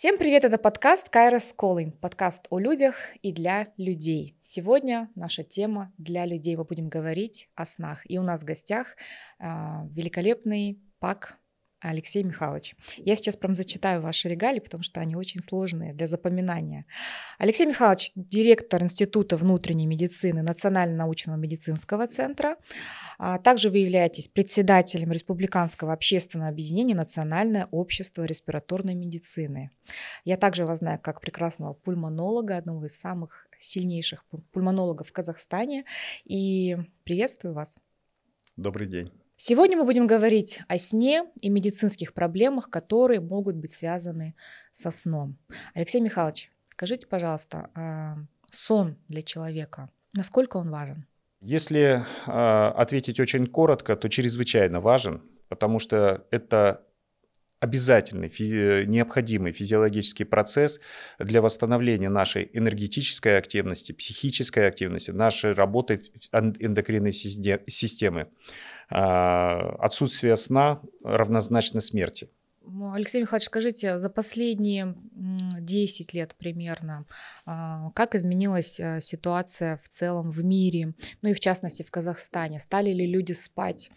Всем привет, это подкаст Кайрос Calling, подкаст о людях и для людей. Сегодня наша тема для людей. Мы будем говорить о снах. И у нас в гостях э, великолепный Пак Алексей Михайлович. Я сейчас прям зачитаю ваши регалии, потому что они очень сложные для запоминания. Алексей Михайлович, директор Института внутренней медицины Национального научного медицинского центра. А также вы являетесь председателем Республиканского общественного объединения Национальное общество респираторной медицины. Я также вас знаю как прекрасного пульмонолога, одного из самых сильнейших пульмонологов в Казахстане. И приветствую вас. Добрый день. Сегодня мы будем говорить о сне и медицинских проблемах, которые могут быть связаны со сном. Алексей Михайлович, скажите, пожалуйста, а сон для человека, насколько он важен? Если э, ответить очень коротко, то чрезвычайно важен, потому что это обязательный, физи- необходимый физиологический процесс для восстановления нашей энергетической активности, психической активности, нашей работы эндокринной системы. А, отсутствие сна равнозначно смерти. Алексей Михайлович, скажите, за последние 10 лет примерно, а, как изменилась а, ситуация в целом в мире, ну и в частности в Казахстане? Стали ли люди спать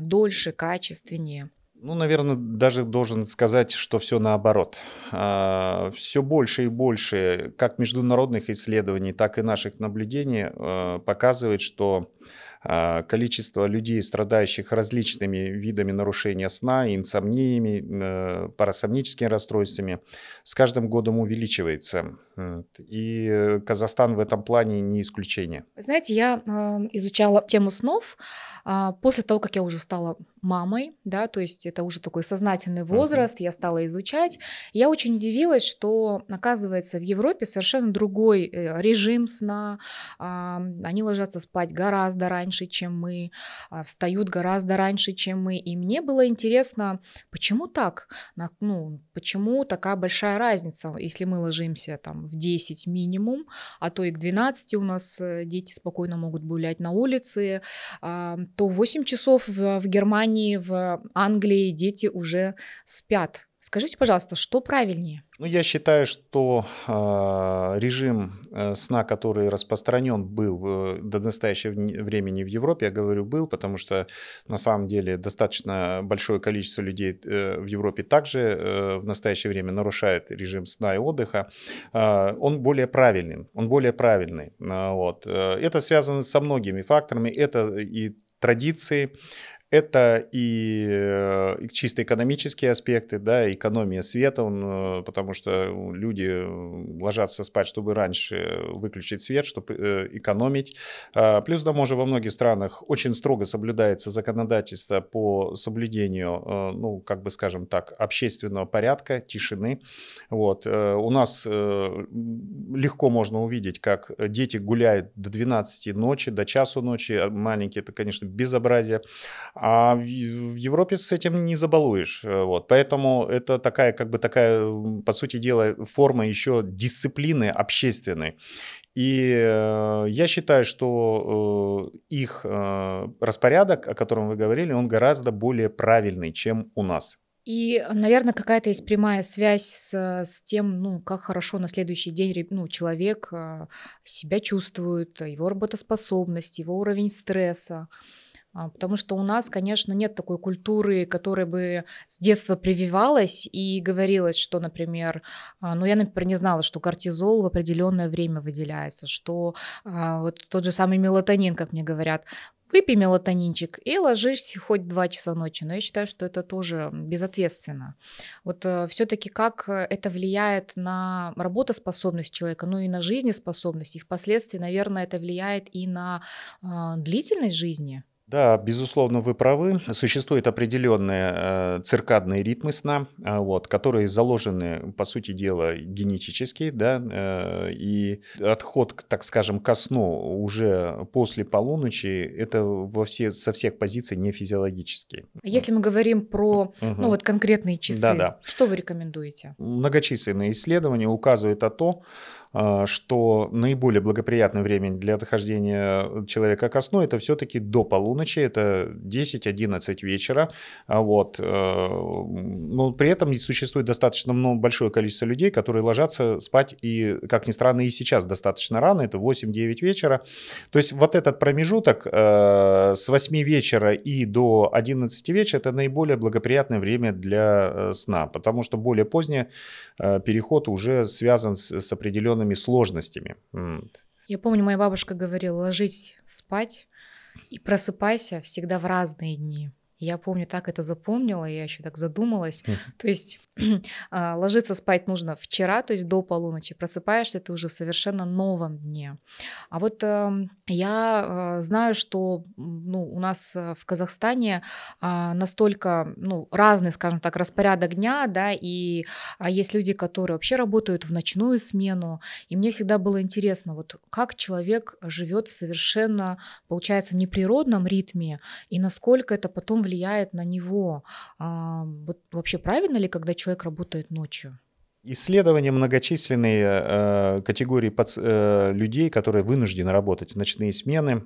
дольше, качественнее? Ну, наверное, даже должен сказать, что все наоборот. Все больше и больше как международных исследований, так и наших наблюдений показывает, что а, количество людей, страдающих различными видами нарушения сна, инсомниями, э, парасомническими расстройствами, с каждым годом увеличивается. И Казахстан в этом плане не исключение. Знаете, я изучала тему снов а, после того, как я уже стала мамой, да, то есть это уже такой сознательный возраст, uh-huh. я стала изучать. Я очень удивилась, что, оказывается, в Европе совершенно другой э, режим сна. Они ложатся спать гораздо раньше, чем мы, а, встают гораздо раньше, чем мы. И мне было интересно, почему так? Ну, почему такая большая разница, если мы ложимся там в 10 минимум, а то и к 12 у нас э, дети спокойно могут гулять на улице, то 8 часов в Германии, в Англии дети уже спят. Скажите, пожалуйста, что правильнее? Ну, я считаю, что э, режим э, сна, который распространен был э, до настоящего времени в Европе, я говорю был, потому что на самом деле достаточно большое количество людей э, в Европе также э, в настоящее время нарушает режим сна и отдыха, э, он более правильный, он более правильный. Э, вот. Э, это связано со многими факторами, это и традиции, это и э, чисто экономические аспекты, да, экономия света, он, э, потому что люди ложатся спать, чтобы раньше выключить свет, чтобы э, экономить. А, плюс, да, может, во многих странах очень строго соблюдается законодательство по соблюдению, ну, как бы скажем так, общественного порядка, тишины. Вот. У нас легко можно увидеть, как дети гуляют до 12 ночи, до часу ночи. А маленькие, это, конечно, безобразие. А в Европе с этим не забалуешь. Э, вот. Поэтому это такая, как бы такая, по сути дела, форма еще дисциплины общественной. И э, я считаю, что э, их распорядок, о котором вы говорили, он гораздо более правильный, чем у нас. И, наверное, какая-то есть прямая связь с, с тем, ну, как хорошо на следующий день ну, человек себя чувствует, его работоспособность, его уровень стресса. А, потому что у нас, конечно, нет такой культуры, которая бы с детства прививалась и говорилось, что, например, а, ну я, например, не знала, что кортизол в определенное время выделяется, что а, вот тот же самый мелатонин, как мне говорят, выпей мелатонинчик и ложись хоть два часа ночи. Но я считаю, что это тоже безответственно. Вот э, все-таки как это влияет на работоспособность человека, ну и на жизнеспособность, и впоследствии, наверное, это влияет и на длительность жизни. Да, безусловно, вы правы. Существуют определенные э, циркадные ритмы сна, э, вот, которые заложены, по сути дела, генетически, да, э, и отход, так скажем, ко сну уже после полуночи, это во все, со всех позиций не физиологический. Если мы говорим про, угу. ну вот конкретные часы, да, да. что вы рекомендуете? Многочисленные исследования указывают о том, что наиболее благоприятное время для отхождения человека ко сну это все-таки до полуночи, это 10-11 вечера. А вот. Э, но при этом существует достаточно много, большое количество людей, которые ложатся спать, и, как ни странно, и сейчас достаточно рано, это 8-9 вечера. То есть вот этот промежуток э, с 8 вечера и до 11 вечера это наиболее благоприятное время для э, сна, потому что более поздний переход уже связан с, с определенными сложностями. Я помню, моя бабушка говорила, ложись спать и просыпайся всегда в разные дни. Я помню, так это запомнила, я еще так задумалась. То есть а, ложиться спать нужно вчера, то есть до полуночи, просыпаешься ты уже в совершенно новом дне. А вот э, я э, знаю, что ну, у нас э, в Казахстане э, настолько ну, разный, скажем так, распорядок дня, да, и а есть люди, которые вообще работают в ночную смену, и мне всегда было интересно, вот как человек живет в совершенно, получается, неприродном ритме, и насколько это потом влияет на него. А, вот вообще правильно ли, когда человек работает ночью? Исследования многочисленные э, категории паци- э, людей, которые вынуждены работать в ночные смены,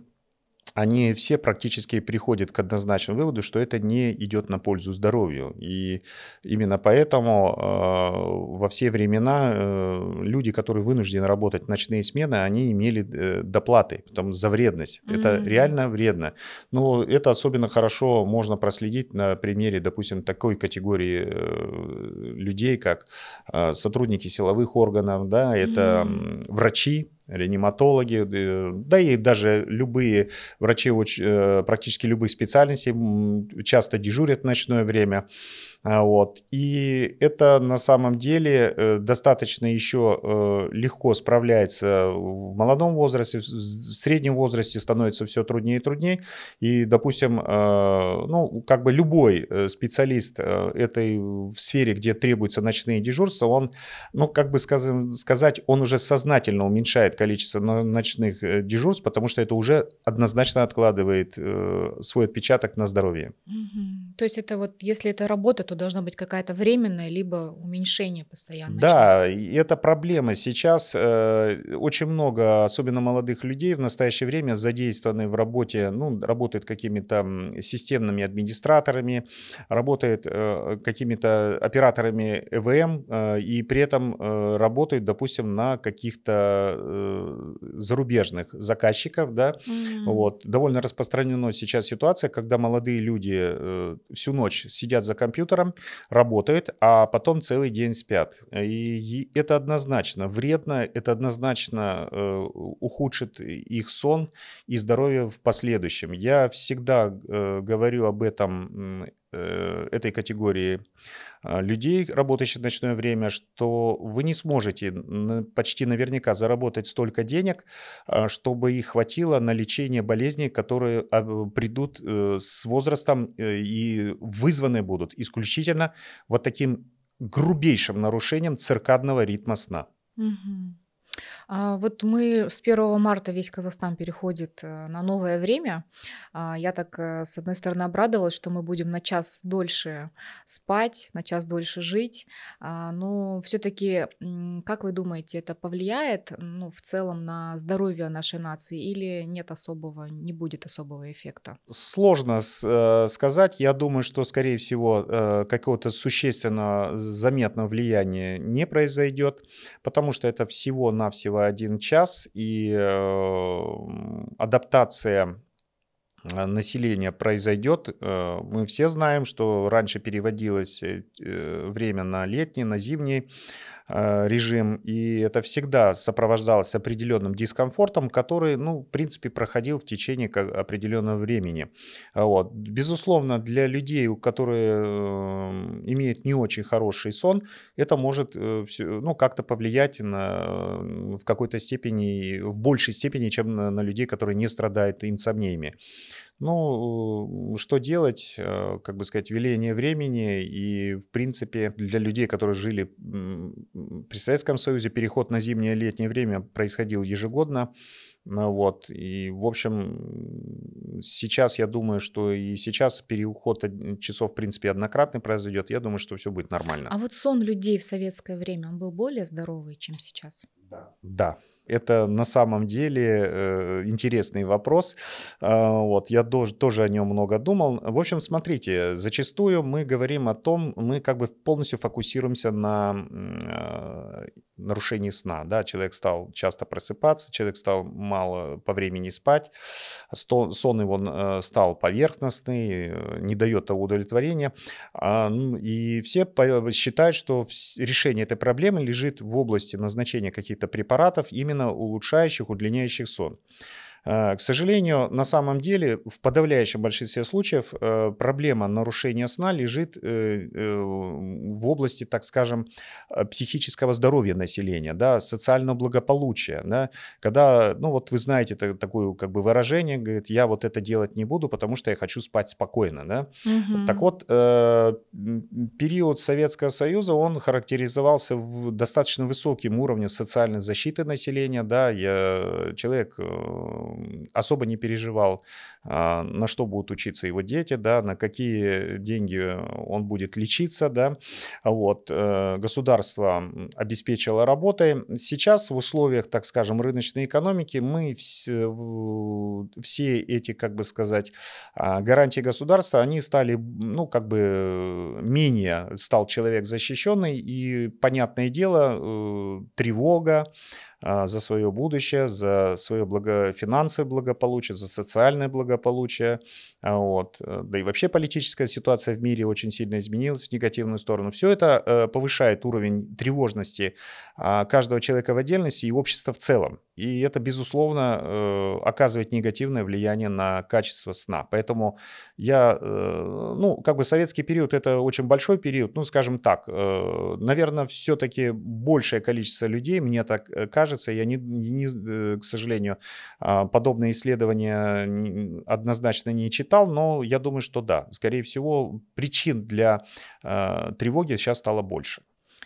они все практически приходят к однозначному выводу, что это не идет на пользу здоровью. И именно поэтому э, во все времена э, люди, которые вынуждены работать в ночные смены, они имели э, доплаты потом за вредность. Mm-hmm. Это реально вредно. Но это особенно хорошо можно проследить на примере, допустим, такой категории э, людей, как э, сотрудники силовых органов, да, это mm-hmm. врачи, реаниматологи, э, да и даже любые врачи э, практически любых специальностей часто дежурят в ночное время. А, вот. И это на самом деле э, достаточно еще э, легко справляется в молодом возрасте, в среднем возрасте становится все труднее и труднее. И, допустим, э, ну, как бы любой специалист этой в сфере, где требуются ночные дежурства, он, ну, как бы сказать, он уже сознательно уменьшает количество ночных дежурств, потому что это уже однозначно откладывает свой отпечаток на здоровье. Угу. То есть это вот, если это работа, то должна быть какая-то временная, либо уменьшение постоянное. Да, и это проблема. Сейчас э, очень много, особенно молодых людей в настоящее время задействованы в работе, ну, работают какими-то системными администраторами, работают э, какими-то операторами ЭВМ, э, и при этом э, работают, допустим, на каких-то э, зарубежных заказчиков, да, mm-hmm. вот. Довольно распространена сейчас ситуация, когда молодые люди э, всю ночь сидят за компьютером, работают, а потом целый день спят. И это однозначно вредно, это однозначно э, ухудшит их сон и здоровье в последующем. Я всегда э, говорю об этом этой категории а, людей, работающих в ночное время, что вы не сможете почти наверняка заработать столько денег, а, чтобы их хватило на лечение болезней, которые а, придут э, с возрастом э, и вызваны будут исключительно вот таким грубейшим нарушением циркадного ритма сна. Угу. А, вот мы с 1 марта весь Казахстан переходит э, на новое время. А, я так, э, с одной стороны, обрадовалась, что мы будем на час дольше спать, на час дольше жить. А, но все-таки, как вы думаете, это повлияет ну, в целом на здоровье нашей нации или нет особого, не будет особого эффекта? Сложно э, сказать. Я думаю, что, скорее всего, какого-то существенного заметного влияния не произойдет, потому что это всего-навсего всего один час, и э, адаптация э, населения произойдет. Э, мы все знаем, что раньше переводилось время на летний, на зимний Э, режим, и это всегда сопровождалось определенным дискомфортом, который, ну, в принципе, проходил в течение определенного времени. Вот. Безусловно, для людей, у которых э, имеют не очень хороший сон, это может э, ну, как-то повлиять на, в какой-то степени, в большей степени, чем на, на людей, которые не страдают инсомниями. Ну, что делать, как бы сказать, веление времени, и, в принципе, для людей, которые жили при Советском Союзе переход на зимнее и летнее время происходил ежегодно. Ну вот. И, в общем, сейчас я думаю, что и сейчас переход часов, в принципе, однократный произойдет. Я думаю, что все будет нормально. А вот сон людей в советское время, он был более здоровый, чем сейчас? Да. Да. Это на самом деле э, интересный вопрос. Э, вот, я тоже, о нем много думал. В общем, смотрите, зачастую мы говорим о том, мы как бы полностью фокусируемся на э, нарушении сна. Да? Человек стал часто просыпаться, человек стал мало по времени спать, сон его э, стал поверхностный, э, не дает того удовлетворения. А, и все считают, что решение этой проблемы лежит в области назначения каких-то препаратов, именно улучшающих, удлиняющих сон. Э, к сожалению, на самом деле, в подавляющем большинстве случаев э, проблема нарушения сна лежит э, в области, так скажем, психического здоровья населения, да, социального благополучия. Да, когда, ну вот вы знаете такое как бы выражение, говорит, я вот это делать не буду, потому что я хочу спать спокойно. Да? Угу. Так вот, период Советского Союза, он характеризовался в достаточно высоким уровнем социальной защиты населения. Да, я, человек особо не переживал, а, на что будут учиться его дети, да, на какие деньги он будет лечиться, да, вот, э, государство обеспечило работой. Сейчас в условиях, так скажем, рыночной экономики мы все, все эти, как бы сказать, а, гарантии государства, они стали, ну, как бы менее стал человек защищенный, и, понятное дело, э, тревога, за свое будущее, за свое благо... финансовое благополучие, за социальное благополучие. А, вот. Э, да и вообще политическая ситуация в мире очень сильно изменилась в негативную сторону. Все это э, повышает уровень тревожности а, каждого человека в отдельности и общества в целом. И это, безусловно, э, оказывает негативное влияние на качество сна. Поэтому я, ну, как бы советский период это очень большой период, ну, скажем так, наверное, все-таки большее количество людей, мне так кажется. Я, не, не, э, к сожалению, а, подобные исследования однозначно не читал, но я думаю, что да. Скорее всего, причин для тревоги сейчас стало больше.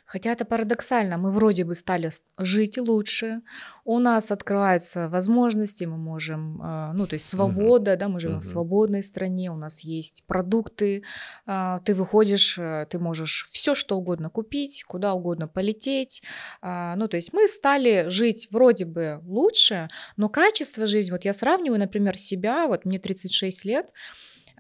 Хотя это парадоксально, мы вроде бы стали жить лучше, у нас открываются возможности, мы можем, а, ну, то есть свобода, угу. да, мы живем угу. в свободной стране, у нас есть продукты, а, ты выходишь, э, ты можешь все что угодно купить, куда угодно полететь, ну, то есть мы стали жить вроде бы лучше, но качество жизни, вот я сравниваю, например, себя, вот мне 36 лет,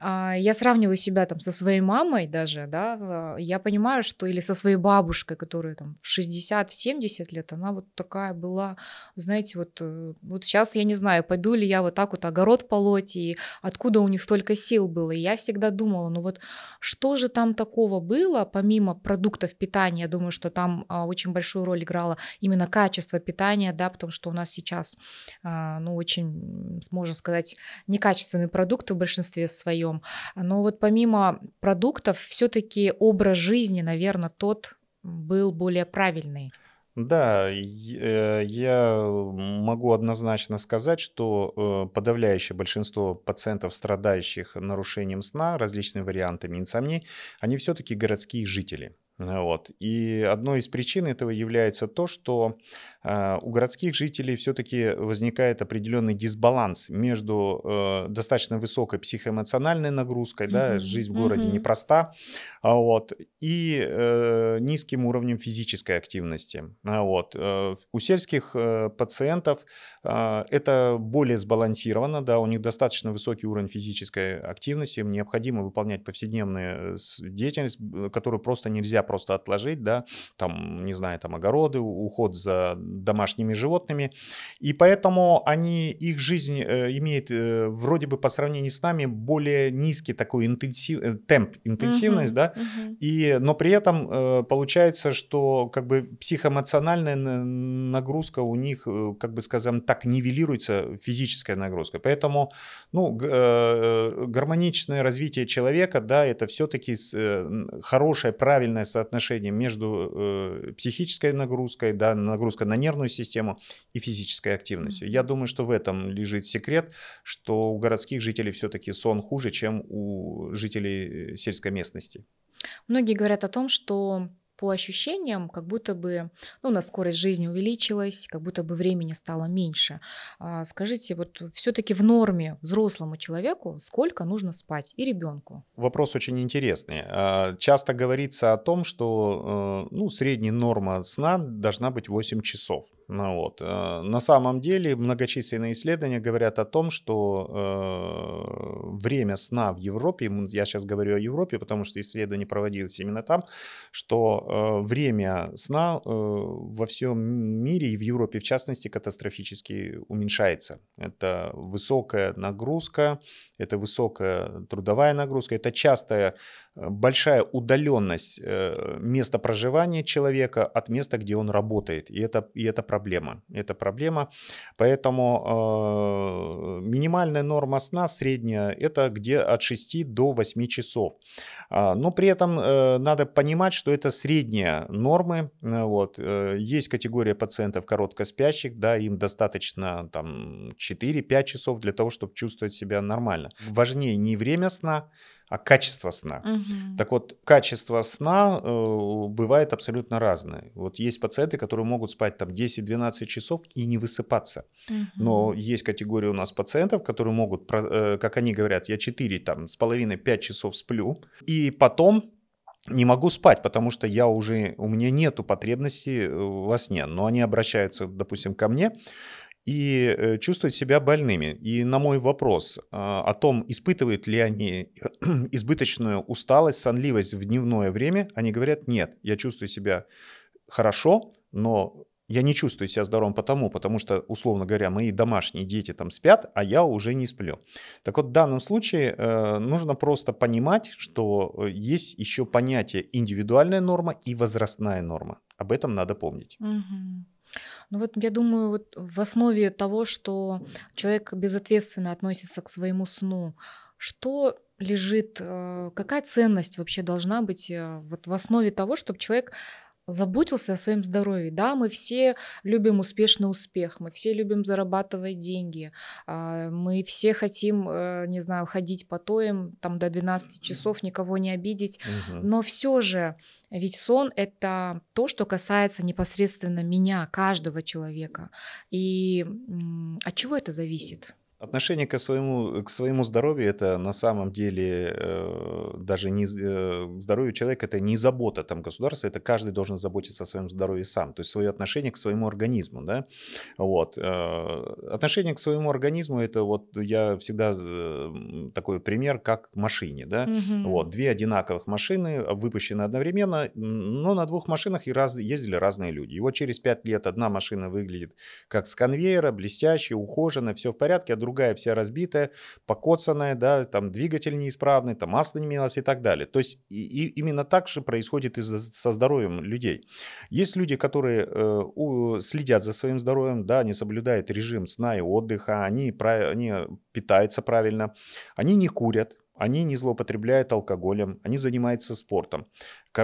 я сравниваю себя там со своей мамой даже, да, я понимаю, что или со своей бабушкой, которая там в 60-70 лет, она вот такая была, знаете, вот, э, вот сейчас я не знаю, пойду ли я вот так вот огород полоть, и откуда у них столько сил было. И я всегда думала, ну вот что же там такого было, помимо продуктов питания, я думаю, что там а, очень большую роль играло именно качество питания, да, потому что у нас сейчас, а, ну, очень, можно сказать, некачественные продукты в большинстве своем, своем. Но вот помимо продуктов, все-таки образ жизни, наверное, тот был более правильный. Да, э, я могу однозначно сказать, что э, подавляющее большинство пациентов, страдающих нарушением сна, различными вариантами инсомнии, они все-таки городские жители. Вот. И одной из причин этого является то, что э, у городских жителей все-таки возникает определенный дисбаланс между э, достаточно высокой психоэмоциональной нагрузкой, mm-hmm. да, жизнь в городе mm-hmm. непроста, а вот, и э, низким уровнем физической активности. А вот. Э, у сельских э, пациентов э, это более сбалансировано, да, у них достаточно высокий уровень физической активности, им необходимо выполнять повседневную деятельность, которую просто нельзя просто отложить, да, там, не знаю, там огороды, уход за домашними животными. И поэтому они, их жизнь э, имеет э, вроде бы по сравнению с нами более низкий такой интенсив, э, темп, интенсивность, uh-huh, да, uh-huh. И, но при этом э, получается, что как бы психоэмоциональная нагрузка у них, как бы скажем так, нивелируется физическая нагрузка. Поэтому, ну, э, гармоничное развитие человека, да, это все-таки хорошее, правильное соотношение между э, психической нагрузкой, да, нагрузкой на нервную систему и физической активностью. Я думаю, что в этом лежит секрет, что у городских жителей все-таки сон хуже, чем у жителей э, сельской местности. Многие говорят о том, что по ощущениям, как будто бы ну, у нас скорость жизни увеличилась, как будто бы времени стало меньше. А, скажите, вот все-таки в норме взрослому человеку сколько нужно спать и ребенку? Вопрос очень интересный. А, часто говорится о том, что э, ну, средняя норма сна должна быть 8 часов. Ну, вот. Э, на самом деле многочисленные исследования говорят о том, что э, время сна в Европе, я сейчас говорю о Европе, потому что исследование проводилось именно там, что э, время сна э, во всем мире и в Европе в частности катастрофически уменьшается. Это высокая нагрузка, это высокая трудовая нагрузка, это частая э, большая удаленность э, места проживания человека от места, где он работает. И это, и это проблема. Это проблема. Поэтому э, минимальная норма сна средняя это где от 6 до 8 часов. А, но при этом э, надо понимать, что это средние нормы. Э, вот. Есть категория пациентов короткоспящих, да, им достаточно там 4-5 часов для того, чтобы чувствовать себя нормально. Важнее не время сна, а качество сна. Угу. Так вот, качество сна э, бывает абсолютно разное. Вот есть пациенты, которые могут спать там 10-12 часов и не высыпаться. Угу. Но есть категория у нас пациентов, которые могут, э, как они говорят, я 4 там, с половиной 5 часов сплю, и потом не могу спать, потому что я уже, у меня нету потребности э, во сне. Но они обращаются, допустим, ко мне, и э, чувствуют себя больными. И на мой вопрос а, о том, испытывают ли они избыточную усталость, сонливость в дневное время, они говорят, нет, я чувствую себя хорошо, но я не чувствую себя здоровым потому, потому что, условно говоря, мои домашние дети там спят, а я уже не сплю. Так вот, в данном случае э, нужно просто понимать, что э, есть еще понятие индивидуальная норма и возрастная норма. Об этом надо помнить. Угу. Ну вот я думаю, вот в основе того, что человек безответственно относится к своему сну, что лежит, э, какая ценность вообще должна быть э, вот в основе того, чтобы человек заботился о своем здоровье. Да, мы все любим успешный успех, мы все любим зарабатывать деньги, а, мы все хотим, э, не знаю, ходить по тоям там до 12 часов, никого не обидеть, угу. но все же ведь сон это то, что касается непосредственно меня, каждого человека. И от чего это зависит? Отношение к своему, к своему здоровью это на самом деле э, даже не э, здоровью человека это не забота там государства, это каждый должен заботиться о своем здоровье сам, то есть свое отношение к своему организму, да, вот. Э, отношение к своему организму это вот я всегда э, такой пример как к машине, да, угу. вот две одинаковых машины выпущены одновременно, но на двух машинах и раз ездили разные люди. И вот через пять лет одна машина выглядит как с конвейера, блестящая, ухоженная, все в порядке, а другая вся разбитая, покоцанная, да, там двигатель неисправный, там масло не менялось и так далее. То есть и, и именно так же происходит и со здоровьем людей. Есть люди, которые э, у, следят за своим здоровьем, да, они соблюдают режим сна и отдыха, они, они питаются правильно, они не курят, они не злоупотребляют алкоголем, они занимаются спортом.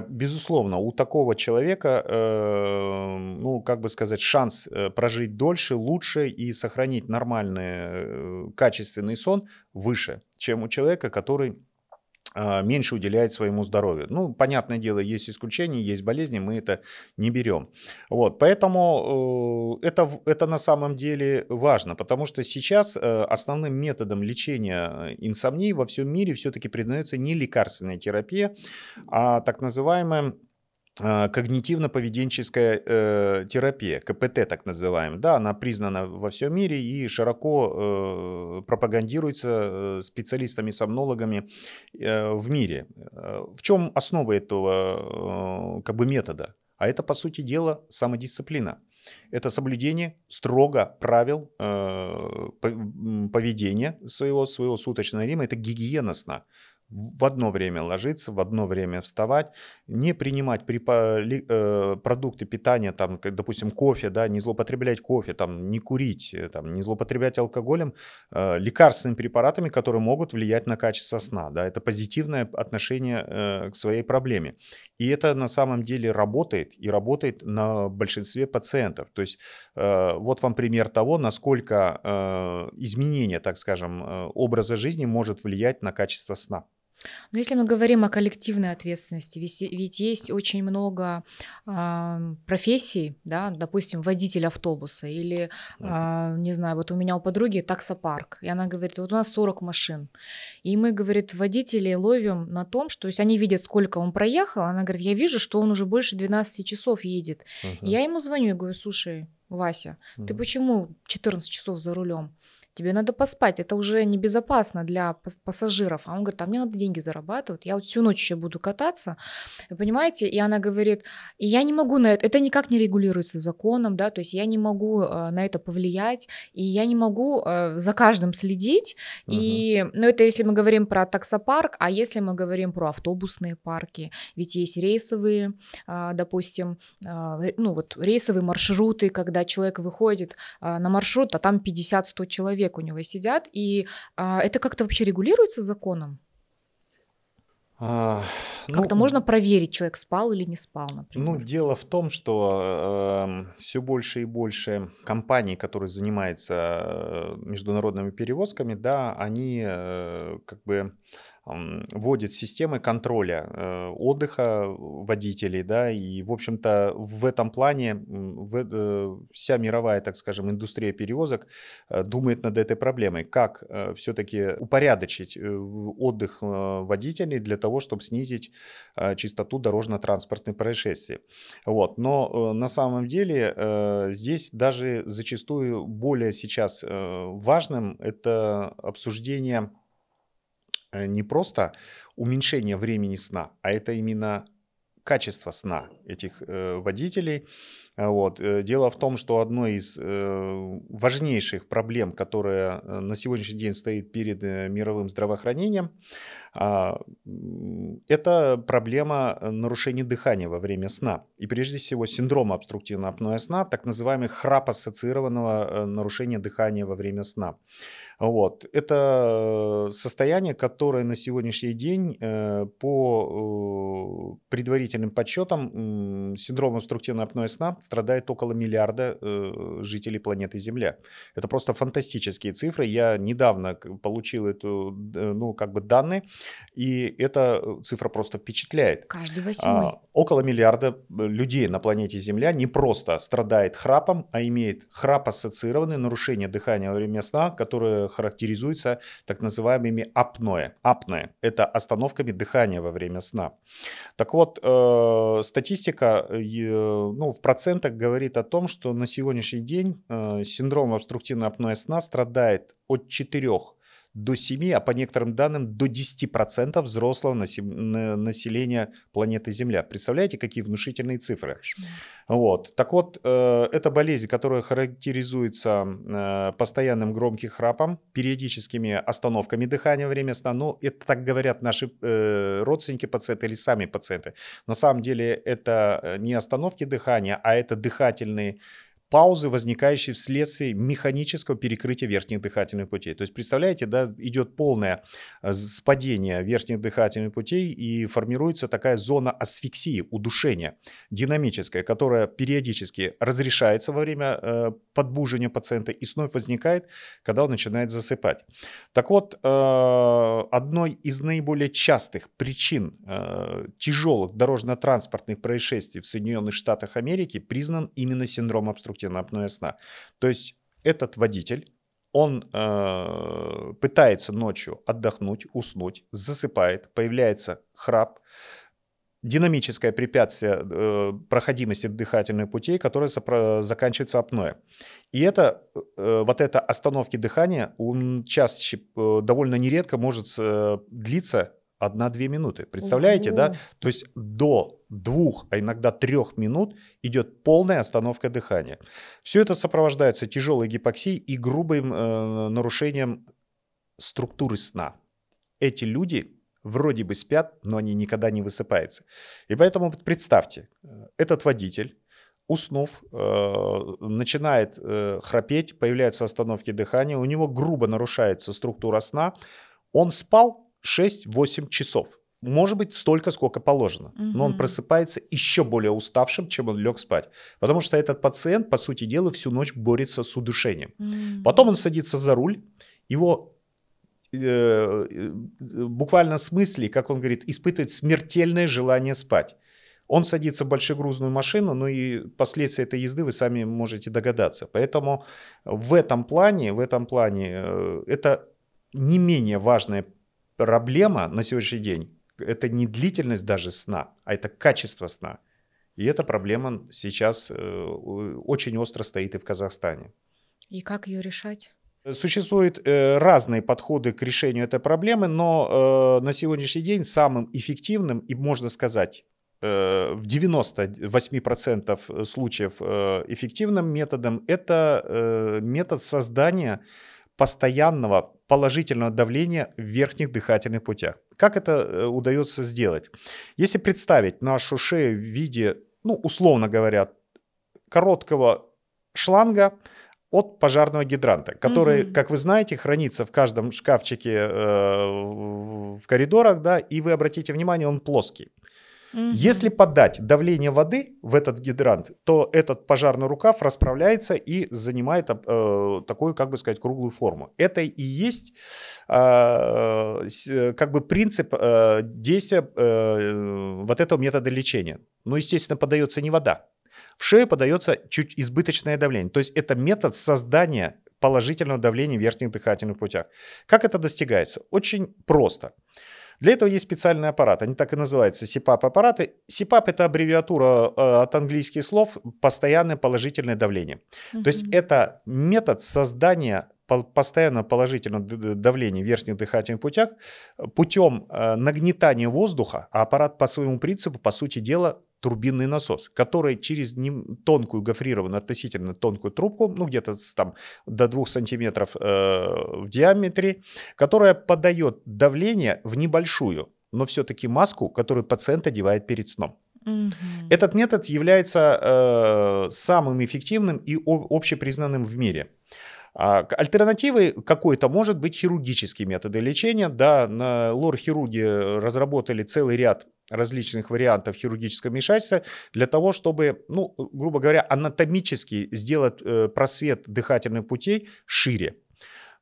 Безусловно, у такого человека, э, ну, как бы сказать, шанс э, прожить дольше, лучше и сохранить нормальный, э, качественный сон выше, чем у человека, который меньше уделяет своему здоровью. Ну, понятное дело, есть исключения, есть болезни, мы это не берем. Вот, поэтому э, это, это на самом деле важно, потому что сейчас э, основным методом лечения инсомнии во всем мире все-таки признается не лекарственная терапия, а так называемая а, когнитивно-поведенческая э, терапия, КПТ так называемая, да, она признана во всем мире и широко э, пропагандируется э, специалистами-сомнологами э, в мире. Э, в чем основа этого э, как бы метода? А это, по сути дела, самодисциплина. Это соблюдение строго правил э, поведения своего, своего суточного режима, это гигиена сна в одно время ложиться, в одно время вставать, не принимать припа- э, продукты питания, там, допустим, кофе, да, не злоупотреблять кофе, там, не курить, э, там, не злоупотреблять алкоголем, э, лекарственными препаратами, которые могут влиять на качество сна. Да, это позитивное отношение э, к своей проблеме. И это на самом деле работает, и работает на большинстве пациентов. То есть э, вот вам пример того, насколько э, изменение, так скажем, э, образа жизни может влиять на качество сна. Но если мы говорим о коллективной ответственности, ведь, ведь есть очень много э, профессий, да, допустим, водитель автобуса или, э, не знаю, вот у меня у подруги таксопарк, и она говорит, вот у нас 40 машин, и мы, говорит, водителей ловим на том, что, то есть они видят, сколько он проехал, она говорит, я вижу, что он уже больше 12 часов едет. Uh-huh. Я ему звоню и говорю, слушай, Вася, uh-huh. ты почему 14 часов за рулем? Тебе надо поспать, это уже небезопасно для пассажиров. А он говорит, а мне надо деньги зарабатывать, я вот всю ночь еще буду кататься, вы понимаете? И она говорит, и я не могу на это, это никак не регулируется законом, да, то есть я не могу э, на это повлиять, и я не могу э, за каждым следить, uh-huh. и, ну, это если мы говорим про таксопарк, а если мы говорим про автобусные парки, ведь есть рейсовые, э, допустим, ну, вот рейсовые маршруты, когда человек выходит на маршрут, а там 50-100 человек, человек у него сидят, и а, это как-то вообще регулируется законом? А, Как-то ну, можно проверить, человек спал или не спал, например. Ну, дело в том, что э, все больше и больше компаний, которые занимаются э, международными перевозками, да, они э, как бы вводит системы контроля э, отдыха водителей, да, и, в общем-то, в этом плане э, вся мировая, так скажем, индустрия перевозок э, думает над этой проблемой, как все-таки упорядочить отдых водителей для того, чтобы снизить частоту дорожно-транспортных происшествий. Вот. Но на самом деле здесь даже зачастую более сейчас важным это обсуждение не просто уменьшение времени сна, а это именно качество сна этих э, водителей. Вот. Э, дело в том, что одной из э, важнейших проблем, которая э, на сегодняшний день стоит перед э, мировым здравоохранением, э, это проблема нарушения дыхания во время сна. И прежде всего синдрома обструктивного апноэ сна, так называемый храп-ассоциированного нарушения дыхания во время сна. Вот. Это состояние, которое на сегодняшний день э, по э, предварительным подсчетам синдрома обструктивного апноэ сна страдает около миллиарда э, жителей планеты Земля. Это просто фантастические цифры. Я недавно получил эту, ну, как бы данные, и эта цифра просто впечатляет. Каждый восьмой. А, около миллиарда людей на планете Земля не просто страдает храпом, а имеет храп-ассоциированные нарушения дыхания во время сна, которые характеризуется так называемыми апноэ. Апноэ – это остановками дыхания во время сна. Так вот, э, статистика э, ну, в процентах говорит о том, что на сегодняшний день э, синдром обструктивного апноэ сна страдает от 4 до 7, а по некоторым данным до 10% взрослого населения планеты Земля. Представляете, какие внушительные цифры? Вот. Так вот, э, это болезнь, которая характеризуется э, постоянным громким храпом, периодическими остановками дыхания во время сна. Ну, это так говорят наши э, родственники пациенты или сами пациенты. На самом деле это не остановки дыхания, а это дыхательные паузы, возникающие вследствие механического перекрытия верхних дыхательных путей. То есть, представляете, да, идет полное э, спадение верхних дыхательных путей и формируется такая зона асфиксии, удушения, динамическая, которая периодически разрешается во время э, подбуживания пациента и снова возникает, когда он начинает засыпать. Так вот, э, одной из наиболее частых причин э, тяжелых дорожно-транспортных происшествий в Соединенных Штатах Америки признан именно синдром обструктивного на апноэ сна. То есть этот водитель, он э, пытается ночью отдохнуть, уснуть, засыпает, появляется храп, динамическое препятствие э, проходимости дыхательных путей, которое сопро- заканчивается апноэ. И это, э, вот это остановки дыхания, он чаще, э, довольно нередко может э, длиться 1-2 минуты. Представляете, Ого. да? То есть до двух, а иногда трех минут идет полная остановка дыхания. Все это сопровождается тяжелой гипоксией и грубым э, нарушением структуры сна. Эти люди вроде бы спят, но они никогда не высыпаются. И поэтому представьте, э, этот водитель, уснув, э, начинает э, храпеть, появляются остановки дыхания, у него грубо нарушается структура сна, он спал 6-8 часов. Может быть, столько, сколько положено. Угу. Но он просыпается еще более уставшим, чем он лег спать. Потому что этот пациент, по сути дела, всю ночь борется с удушением. Угу. Потом он садится за руль, его э, в буквально смысле, как он говорит, испытывает смертельное желание спать. Он садится в большегрузную машину, ну и последствия этой езды вы сами можете догадаться. Поэтому в этом плане, в этом плане э, это не менее важная проблема на сегодняшний день. Это не длительность даже сна, а это качество сна. И эта проблема сейчас э, очень остро стоит и в Казахстане. И как ее решать? Существуют э, разные подходы к решению этой проблемы, но на сегодняшний день самым эффективным и, можно сказать, Э, в 98% случаев э, эффективным методом это э, метод создания постоянного положительного давления в верхних дыхательных путях. Как это удается сделать? Если представить нашу шею в виде, ну, условно говоря, короткого шланга от пожарного гидранта, который, mm-hmm. как вы знаете, хранится в каждом шкафчике э, в коридорах, да, и вы обратите внимание, он плоский. Угу. Если подать давление воды в этот гидрант, то этот пожарный рукав расправляется и занимает э, такую, как бы сказать, круглую форму. Это и есть э, как бы принцип э, действия э, вот этого метода лечения. Но, естественно, подается не вода. В шею подается чуть избыточное давление. То есть это метод создания положительного давления в верхних дыхательных путях. Как это достигается? Очень просто. Для этого есть специальный аппарат, они так и называются СИПАП-аппараты. СИПАП – это аббревиатура э, от английских слов «постоянное положительное давление». Mm-hmm. То есть это метод создания постоянно положительного давления в верхних дыхательных путях путем э, нагнетания воздуха, а аппарат по своему принципу, по сути дела, турбинный насос, который через тонкую гофрированную, относительно тонкую трубку, ну где-то там до 2 сантиметров э, в диаметре, которая подает давление в небольшую, но все-таки маску, которую пациент одевает перед сном. Угу. Этот метод является э, самым эффективным и общепризнанным в мире. А альтернативой какой-то может быть хирургические методы лечения. Да, на лор-хирурги разработали целый ряд различных вариантов хирургического вмешательства для того, чтобы, ну, грубо говоря, анатомически сделать э, просвет дыхательных путей шире.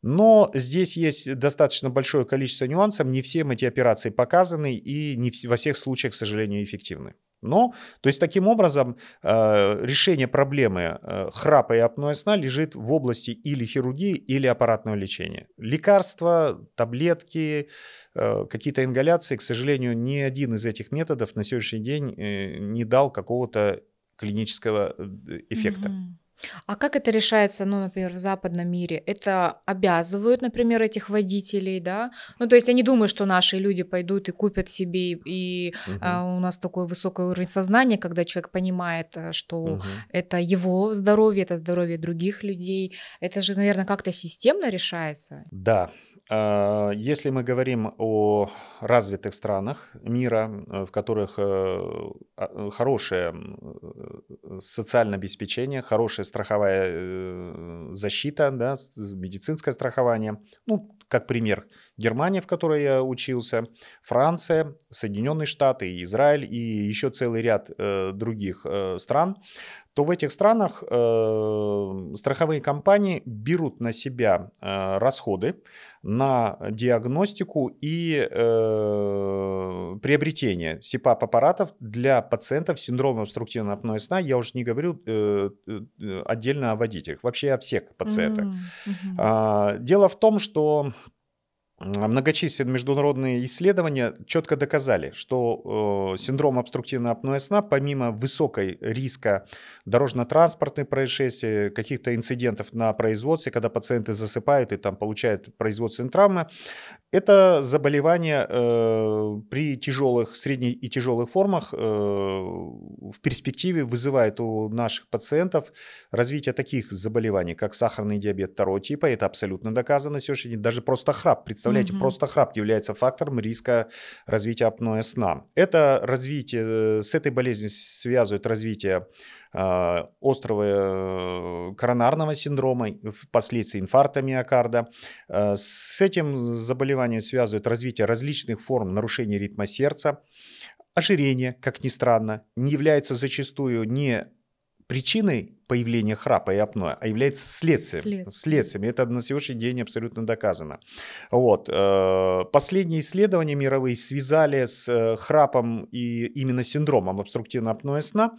Но здесь есть достаточно большое количество нюансов, не всем эти операции показаны и не во всех случаях, к сожалению, эффективны. Но, то есть таким образом, э, решение проблемы э, храпа и апноэ сна лежит в области или хирургии, или аппаратного лечения. Лекарства, таблетки, э, какие-то ингаляции, к сожалению, ни один из этих методов на сегодняшний день не дал какого-то клинического эффекта. Mm-hmm. А как это решается, ну, например, в западном мире? Это обязывают, например, этих водителей, да? Ну, то есть я не думаю, что наши люди пойдут и купят себе, и угу. а, у нас такой высокий уровень сознания, когда человек понимает, э, что угу. это его здоровье, это здоровье других людей. Это же, наверное, как-то системно решается. Да, если мы говорим о развитых странах мира, э, в которых э, а, э, хорошее социальное обеспечение, хорошая страховая защита, да, медицинское страхование, ну, как пример, Германия, в которой я учился, Франция, Соединенные Штаты, Израиль и еще целый ряд других стран, то в этих странах э, страховые компании берут на себя э, расходы на диагностику и э, приобретение СИПАП-аппаратов для пациентов с синдромом обструктивного апноэ сна. Я уже не говорю э, э, отдельно о водителях, вообще о всех пациентах. Mm-hmm. Э, дело в том, что Многочисленные международные исследования четко доказали, что э, синдром обструктивного апноэ сна, помимо высокой риска дорожно-транспортных происшествий, каких-то инцидентов на производстве, когда пациенты засыпают и там получают производственные травмы, это заболевание э, при тяжелых, средней и тяжелых формах э, в перспективе вызывает у наших пациентов развитие таких заболеваний, как сахарный диабет второго типа. Это абсолютно доказано сегодня. Даже просто храп, представляете, mm-hmm. просто храп является фактором риска развития апноэ сна. Это развитие, э, с этой болезнью связывают развитие а, острого э, коронарного синдрома, впоследствии инфаркта миокарда. С этим заболеванием связывают развитие различных форм нарушения ритма сердца. Ожирение, как ни странно, не является зачастую не причиной появления храпа и апноэ, а является следствием. Следствием. Следствием. Это на сегодняшний день абсолютно доказано. Вот. Э, последние исследования мировые связали с э, храпом и именно синдромом обструктивного апноэ сна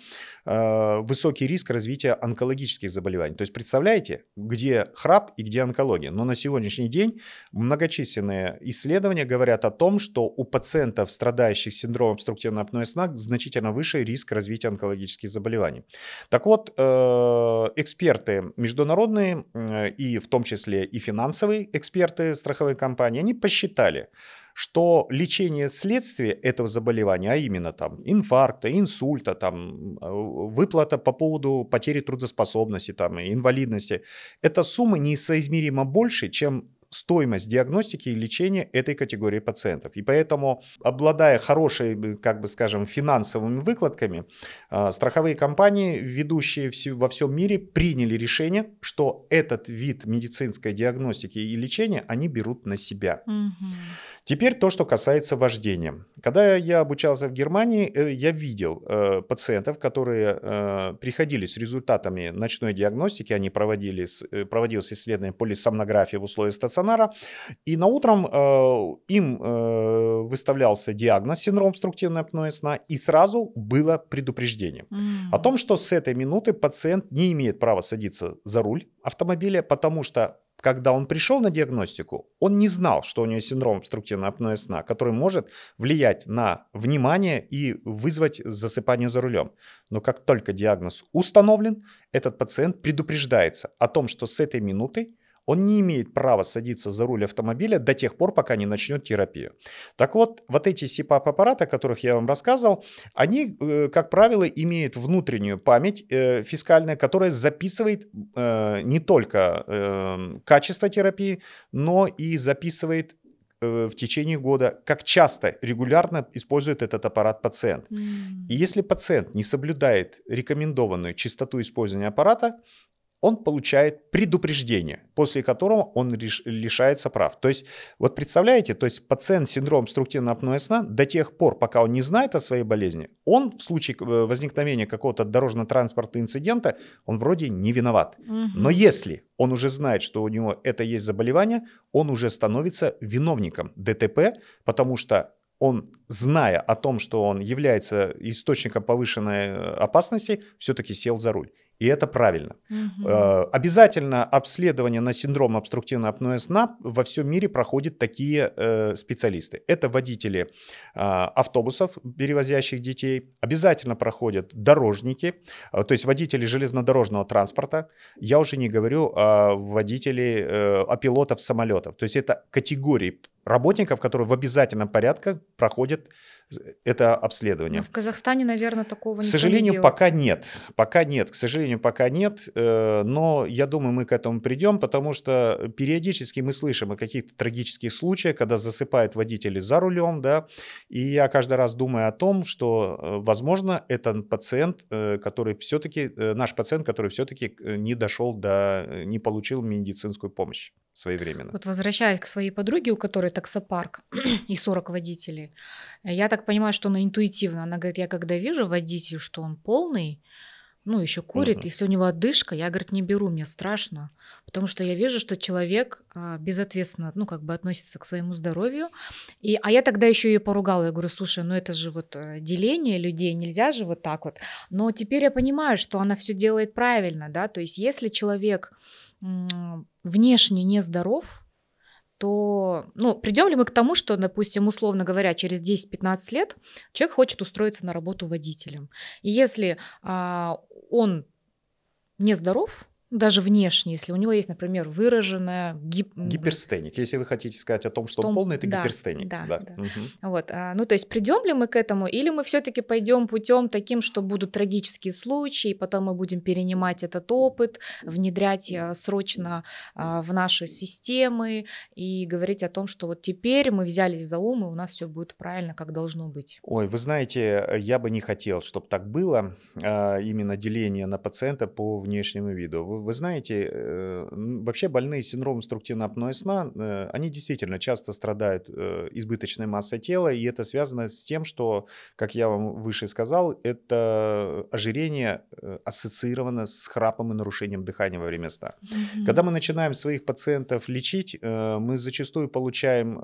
э, высокий риск развития онкологических заболеваний. То есть представляете, где храп и где онкология. Но на сегодняшний день многочисленные исследования говорят о том, что у пациентов, страдающих синдромом обструктивного апноэ сна, значительно выше риск развития онкологических заболеваний. Так вот, э, эксперты международные э, и в том числе и финансовые эксперты страховой компании, они посчитали, что лечение следствия этого заболевания, а именно там инфаркта, инсульта, там, э, выплата по поводу потери трудоспособности, там, инвалидности, эта сумма несоизмеримо больше, чем стоимость диагностики и лечения этой категории пациентов. И поэтому, обладая хорошей, как бы скажем, финансовыми выкладками, а, страховые компании, ведущие во всем мире, приняли решение, что этот вид медицинской диагностики и лечения они берут на себя. Угу. Теперь то, что касается вождения. Когда я обучался в Германии, э, я видел э, пациентов, которые э, приходили с результатами ночной диагностики, они проводили, проводилось исследование полисомнографии в условиях стационара, и на утром им выставлялся диагноз синдром обструктивной апноэ сна, и сразу было предупреждение М. о том, что с этой минуты пациент не имеет права садиться за руль автомобиля, потому что когда он пришел на диагностику, он не знал, что у него синдром обструктивного апноэ сна, который может влиять на внимание и вызвать засыпание за рулем. Но как только диагноз установлен, этот пациент предупреждается о том, что с этой минуты он не имеет права садиться за руль автомобиля до тех пор, пока не начнет терапию. Так вот, вот эти CPAP-аппараты, о которых я вам рассказывал, они, э, как правило, имеют внутреннюю память э, фискальная, которая записывает э, не только э, качество терапии, но и записывает в течение года, как часто, регулярно использует этот аппарат пациент. М. И если пациент не соблюдает рекомендованную частоту использования аппарата, он получает предупреждение, после которого он лишается прав. То есть, вот представляете, то есть пациент с синдромом обструктивного апноэ сна до тех пор, пока он не знает о своей болезни, он в случае э, возникновения какого-то дорожно-транспортного инцидента, он вроде не виноват. Мгм. Но если он уже знает, что у него это есть заболевание, он уже становится виновником ДТП, потому что он, зная о том, что он является источником повышенной э, опасности, все-таки сел за руль. И это правильно. Мгм. Э, Обязательно обследование на синдром обструктивного апноэ сна во всем мире проходят такие э, специалисты. Это водители э, автобусов, перевозящих детей. Обязательно проходят дорожники, э, то есть водители железнодорожного транспорта. Я уже не говорю о водителе, э, о пилотов самолетов. То есть это категории работников, которые в обязательном порядке проходят это обследование. Но в Казахстане, наверное, такого К не сожалению, делает. пока нет. Пока нет. К сожалению, пока нет. Э, Но я думаю, мы к этому придем, потому что периодически мы слышим о каких-то трагических случаях, когда засыпают водители за рулем, да. И я каждый раз думаю о том, что, э, возможно, это пациент, э, который все-таки, наш пациент, который все-таки не дошел до, не получил медицинскую помощь своевременно. Вот возвращаясь к своей подруге, у которой таксопарк и 40 водителей, я так понимаю, что она интуитивно. Она говорит, я когда вижу водителя, что он полный, ну, еще курит, Мгм. если у него одышка, я, говорит, не беру, мне страшно, потому что я вижу, что человек а, безответственно, ну, как бы относится к своему здоровью. И, а я тогда еще ее поругала, я говорю, слушай, ну это же вот э, деление людей, нельзя же вот так вот. Но теперь я понимаю, что она все делает правильно, да, то есть если человек внешне нездоров, то, ну, придем ли мы к тому, что, допустим, условно говоря, через 10-15 лет человек хочет устроиться на работу водителем. И если а, он нездоров, даже внешне, если у него есть, например, выраженная гип... Гиперстеник. Если вы хотите сказать о том, что Что он полный, это да, гиперстеник. да, да. Мгм. Вот, а, ну то есть придем ли мы к этому, или мы все-таки пойдем путем таким, что будут трагические случаи, и потом мы будем перенимать этот опыт, внедрять а, срочно а, в наши системы и говорить о том, что вот теперь мы взялись за ум, и у нас все будет правильно, как должно быть. Ой, вы знаете, я бы не хотел, чтобы так было, а, именно деление на пациента по внешнему виду. Вы, вы знаете, э, вообще больные синдромом структивного апноэ сна, э, они действительно часто страдают э, избыточной массой тела, и это связано с тем, что, как я вам выше сказал, это ожирение ассоциировано с храпом и нарушением дыхания во время сна. Mm-hmm. Когда мы начинаем своих пациентов лечить, мы зачастую получаем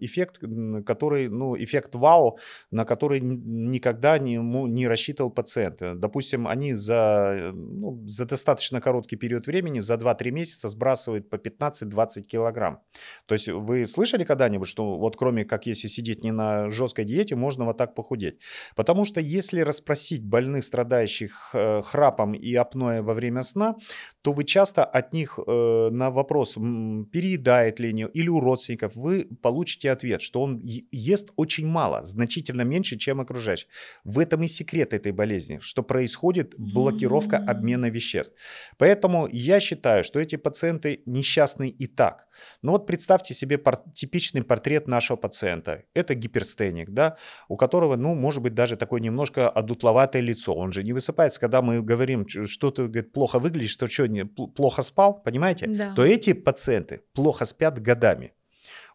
эффект, который, ну, эффект вау, на который никогда не, не рассчитывал пациент. Допустим, они за, ну, за достаточно короткий период времени, за 2-3 месяца сбрасывают по 15-20 килограмм. То есть вы слышали когда-нибудь, что вот кроме как если сидеть не на жесткой диете, можно вот так похудеть? Потому что если расспросить больных, страдающих э, храпом и апноэ во время сна, то вы часто от них э, на вопрос, переедает ли они или у родственников, вы получите ответ, что он ест очень мало, значительно меньше, чем окружающий. В этом и секрет этой болезни, что происходит блокировка обмена веществ. Поэтому я считаю, что эти пациенты несчастны и так. Но вот представьте себе пор- типичный портрет нашего пациента. Это гиперстеник, да, у которого, ну, может быть, даже такое немножко одутловатое лицо. Он же не высыпается, когда мы говорим, что ты говорит, плохо выглядишь, что что, не, плохо спал, понимаете? Да. То эти пациенты плохо спят годами.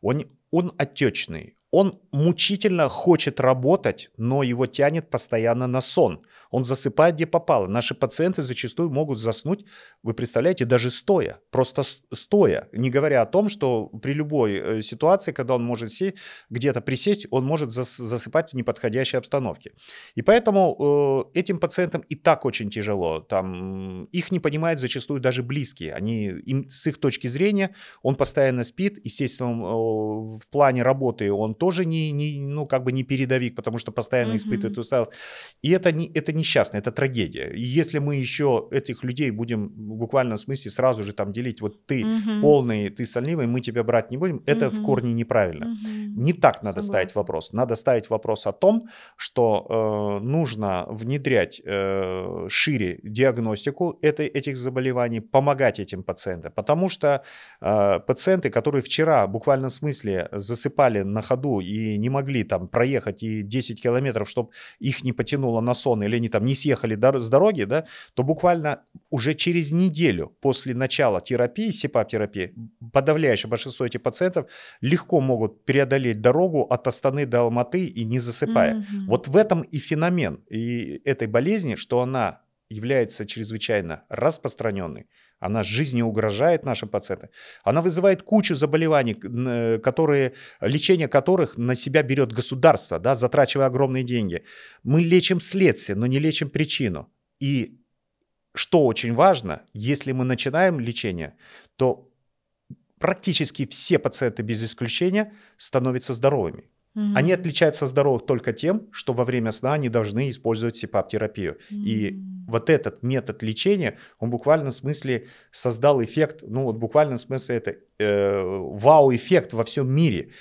Он, он отечный, он мучительно хочет работать, но его тянет постоянно на сон. Он засыпает где попало. Наши пациенты зачастую могут заснуть, вы представляете, даже стоя, просто стоя. Не говоря о том, что при любой э, ситуации, когда он может сесть, где-то присесть, он может засыпать в неподходящей обстановке. И поэтому э, этим пациентам и так очень тяжело. Там, их не понимают зачастую даже близкие. Они, им, с их точки зрения он постоянно спит. Естественно, э, в плане работы он тоже не, не, ну, как бы не передовик, потому что постоянно mm-hmm. испытывает усталость. И это, не, это несчастно, это трагедия. И если мы еще этих людей будем в буквальном смысле сразу же там делить, вот ты mm-hmm. полный, ты сольнивый, мы тебя брать не будем, это mm-hmm. в корне неправильно. Mm-hmm. Не так надо Согласна. ставить вопрос. Надо ставить вопрос о том, что э, нужно внедрять э, шире диагностику этой, этих заболеваний, помогать этим пациентам. Потому что э, пациенты, которые вчера в буквальном смысле засыпали на ходу и не могли там проехать и 10 километров, чтобы их не потянуло на сон, или они там не съехали с дороги, да, то буквально уже через неделю после начала терапии, СИПАП-терапии, подавляющее большинство этих пациентов легко могут преодолеть дорогу от Астаны до Алматы и не засыпая. Mm-hmm. Вот в этом и феномен и этой болезни, что она является чрезвычайно распространенной, она жизни угрожает нашим пациентам, она вызывает кучу заболеваний, э, которые, лечение которых на себя берет государство, да, затрачивая огромные деньги. Мы лечим следствие, но не лечим причину. И что очень важно, если мы начинаем лечение, то практически все пациенты без исключения становятся здоровыми. Угу. Они отличаются от здоровых только тем, что во время сна они должны использовать СИПАП-терапию. Угу. И вот этот метод лечения, он в буквальном смысле создал эффект, ну вот в буквальном смысле это э, вау-эффект во всем мире,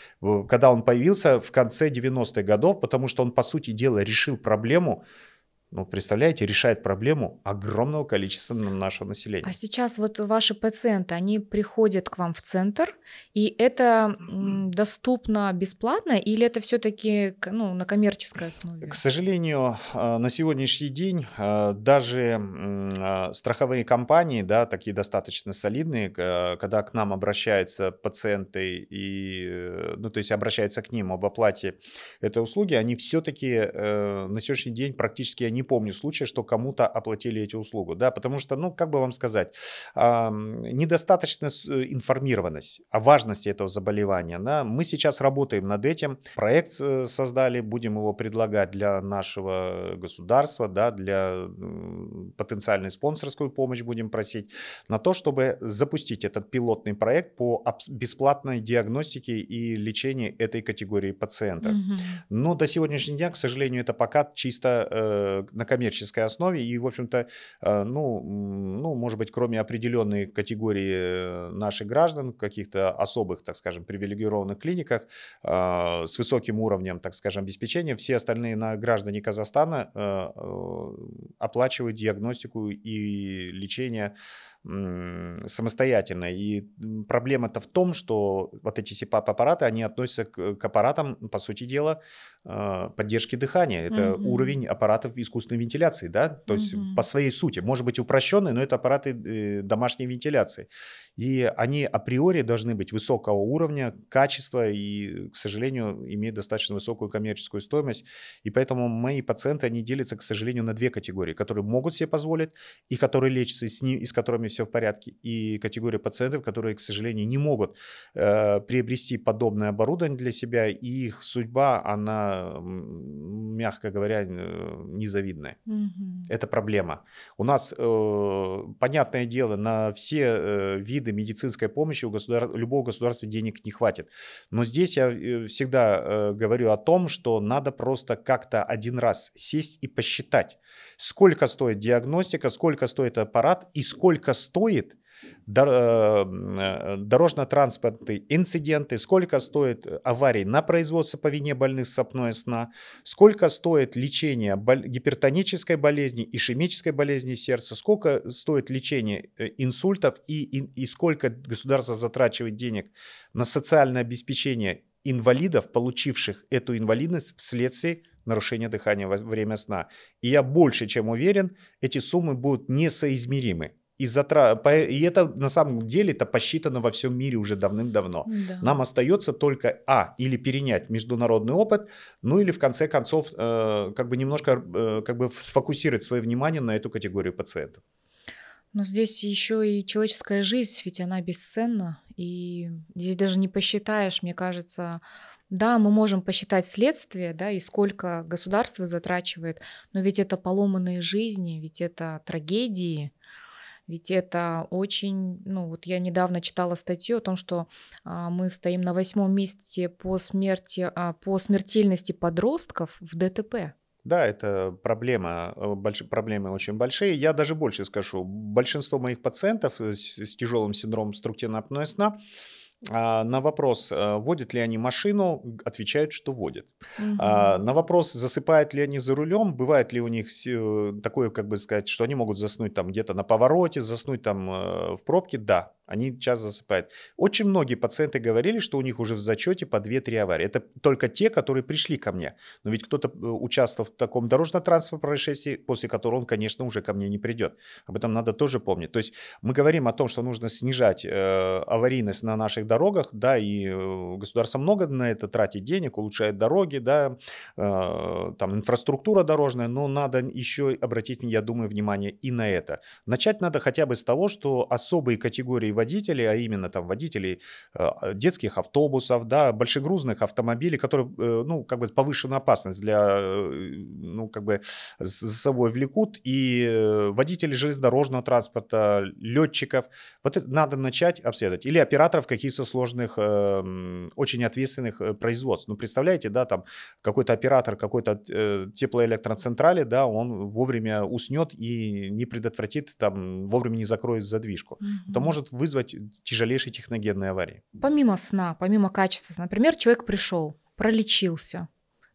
когда он появился в конце 90-х годов, потому что он, по сути дела, решил проблему ну, представляете, решает проблему огромного количества нашего населения. А сейчас вот ваши пациенты, они приходят к вам в центр, и это доступно бесплатно, или это все-таки ну, на коммерческой основе? К сожалению, а, на сегодняшний день а, даже а, страховые компании, да, такие достаточно солидные, когда к нам обращаются пациенты и, ну, то есть обращаются к ним об оплате этой услуги, они все-таки э, на сегодняшний день практически они помню случая, что кому-то оплатили эти услуги, да, потому что, ну, как бы вам сказать, э, недостаточно информированность о важности этого заболевания, да, мы сейчас работаем над этим, проект э, создали, будем его предлагать для нашего государства, да, для потенциальной спонсорскую помощь будем просить, на то, чтобы запустить этот пилотный проект по бесплатной диагностике и лечению этой категории пациентов. Угу. Но до сегодняшнего дня, к сожалению, это пока чисто э, на коммерческой основе. И, в общем-то, э, ну, ну, может быть, кроме определенной категории э, наших граждан, каких-то особых, так скажем, привилегированных клиниках э, с высоким уровнем, так скажем, обеспечения, все остальные на граждане Казахстана оплачивают диагностику и лечение самостоятельно. И проблема-то в том, что вот эти CPAP-аппараты, они относятся к, к аппаратам, по сути дела, а, поддержки дыхания. Это угу. уровень аппаратов искусственной вентиляции, да, то есть угу. по своей сути, может быть упрощенный, но это аппараты э, домашней вентиляции. И они априори должны быть высокого уровня, качества и, к сожалению, имеют достаточно высокую коммерческую стоимость. И поэтому мои пациенты, они делятся, к сожалению, на две категории, которые могут себе позволить и которые лечатся, и с, ним, и с которыми все в порядке, и категория пациентов, которые, к сожалению, не могут э, приобрести подобное оборудование для себя, и их судьба, она, мягко говоря, э, незавидная. Угу. Это проблема. У нас, э, понятное дело, на все э, виды виды медицинской помощи у государ... любого государства денег не хватит. Но здесь я э, всегда э, говорю о том, что надо просто как-то один раз сесть и посчитать, сколько стоит диагностика, сколько стоит аппарат и сколько стоит дорожно-транспортные инциденты, сколько стоит аварий на производстве по вине больных с апноэ сна, сколько стоит лечение гипертонической болезни, ишемической болезни сердца, сколько стоит лечение э, инсультов и, и, и сколько государство затрачивает денег на социальное обеспечение инвалидов, получивших эту инвалидность вследствие нарушения дыхания во время сна. И я больше чем уверен, эти суммы будут несоизмеримы и, затра... и это на самом деле это посчитано во всем мире уже давным-давно. Да. Нам остается только, а, или перенять международный опыт, ну или в конце концов э, как бы немножко э, как бы сфокусировать свое внимание на эту категорию пациентов. Но здесь еще и человеческая жизнь, ведь она бесценна, и здесь даже не посчитаешь, мне кажется, да, мы можем посчитать следствие, да, и сколько государство затрачивает, но ведь это поломанные жизни, ведь это трагедии, ведь это очень, ну вот я недавно читала статью о том, что а, мы стоим на восьмом месте по смерти, а, по смертельности подростков в ДТП. Да, это проблема, э, больш, проблемы очень большие. Я даже больше скажу, большинство моих пациентов с, с тяжелым синдромом структурного апноэ сна на вопрос, э, водят ли они машину, отвечают, что водят. Угу. На вопрос, засыпают ли они за рулем, бывает ли у них э, такое, как бы сказать, что они могут заснуть там где-то на повороте, заснуть там в пробке, да, они часто засыпают. Очень многие пациенты говорили, что у них уже в зачете по 2-3 аварии. Это только те, которые пришли ко мне. Но ведь кто-то э, участвовал в таком дорожно-транспортном происшествии, после которого он, конечно, уже ко мне не придет. Об этом надо тоже помнить. То есть мы говорим о том, что нужно снижать э, аварийность на наших дорогах, да, и э, государство много на это тратит денег, улучшает дороги, да, э, там инфраструктура дорожная, но надо еще обратить, я думаю, внимание и на это. Начать надо хотя бы с того, что особые категории водителей, а именно там водителей э, детских автобусов, да, большегрузных автомобилей, которые, э, ну, как бы повышенную опасность для, э, ну, как бы за собой влекут, и водителей железнодорожного транспорта, летчиков, вот это надо начать обследовать. Или операторов каких-то сложных, эм, очень ответственных производств. Ну, представляете, да, там какой-то оператор какой-то теплоэлектроцентрали, да, он вовремя уснет и не предотвратит, там, вовремя не закроет задвижку. Mm-hmm. Это может вы вызвать тяжелейшие техногенные аварии. Помимо сна, помимо качества, например, человек пришел, пролечился,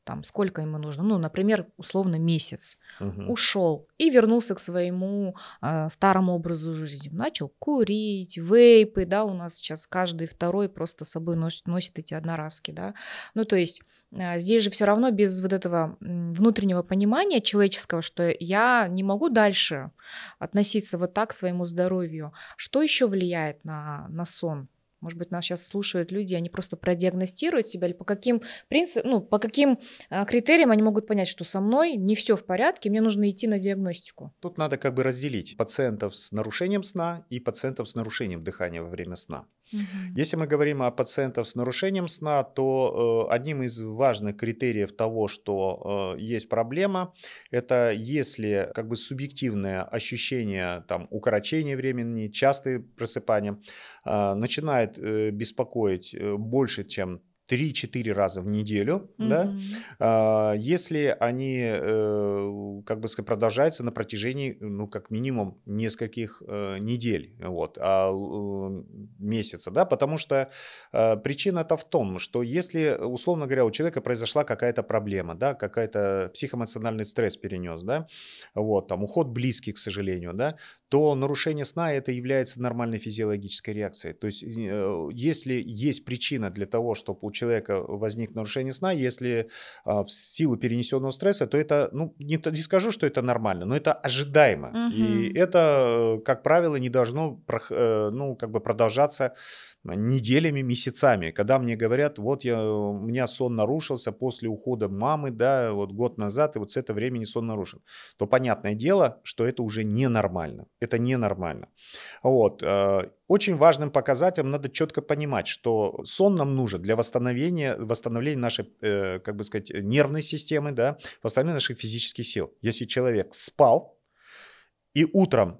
там сколько ему нужно, ну, например, условно месяц, угу. ушел и вернулся к своему э, старому образу жизни, начал курить, вейпы, да, у нас сейчас каждый второй просто с собой носит, носит эти одноразки, да, ну, то есть э, здесь же все равно без вот этого внутреннего понимания человеческого, что я не могу дальше относиться вот так к своему здоровью, что еще влияет на, на сон? Может быть, нас сейчас слушают люди, они просто продиагностируют себя, или по каким принципам, ну, по каким а, критериям они могут понять, что со мной не все в порядке, мне нужно идти на диагностику. Тут надо как бы разделить пациентов с нарушением сна и пациентов с нарушением дыхания во время сна. Угу. Если мы говорим о пациентах с нарушением сна, то э, одним из важных критериев того, что э, есть проблема, это если как бы субъективное ощущение там укорочения времени, частые просыпания э, начинает э, беспокоить э, больше, чем 3-4 раза в неделю, mm-hmm. да, а, если они, э, как бы сказать, продолжаются на протяжении, ну, как минимум, нескольких э, недель, вот, а э, месяца, да, потому что причина-то в том, что если, условно говоря, у человека произошла какая-то проблема, да, какая-то психоэмоциональный стресс перенес, да, вот, там, уход близких, к сожалению, да, то нарушение сна это является нормальной физиологической реакцией. То есть, если есть причина для того, чтобы у человека возник нарушение сна, если а, в силу перенесенного стресса, то это, ну, не, не скажу, что это нормально, но это ожидаемо. Угу. И это, как правило, не должно, э, ну, как бы продолжаться неделями, месяцами, когда мне говорят, вот я, у меня сон нарушился после ухода мамы, да, вот год назад, и вот с этого времени сон нарушен, то понятное дело, что это уже ненормально. Это ненормально. Вот. Э, очень важным показателем надо четко понимать, что сон нам нужен для восстановления, восстановления нашей, э, как бы сказать, нервной системы, да, восстановления наших физических сил. Если человек спал, и утром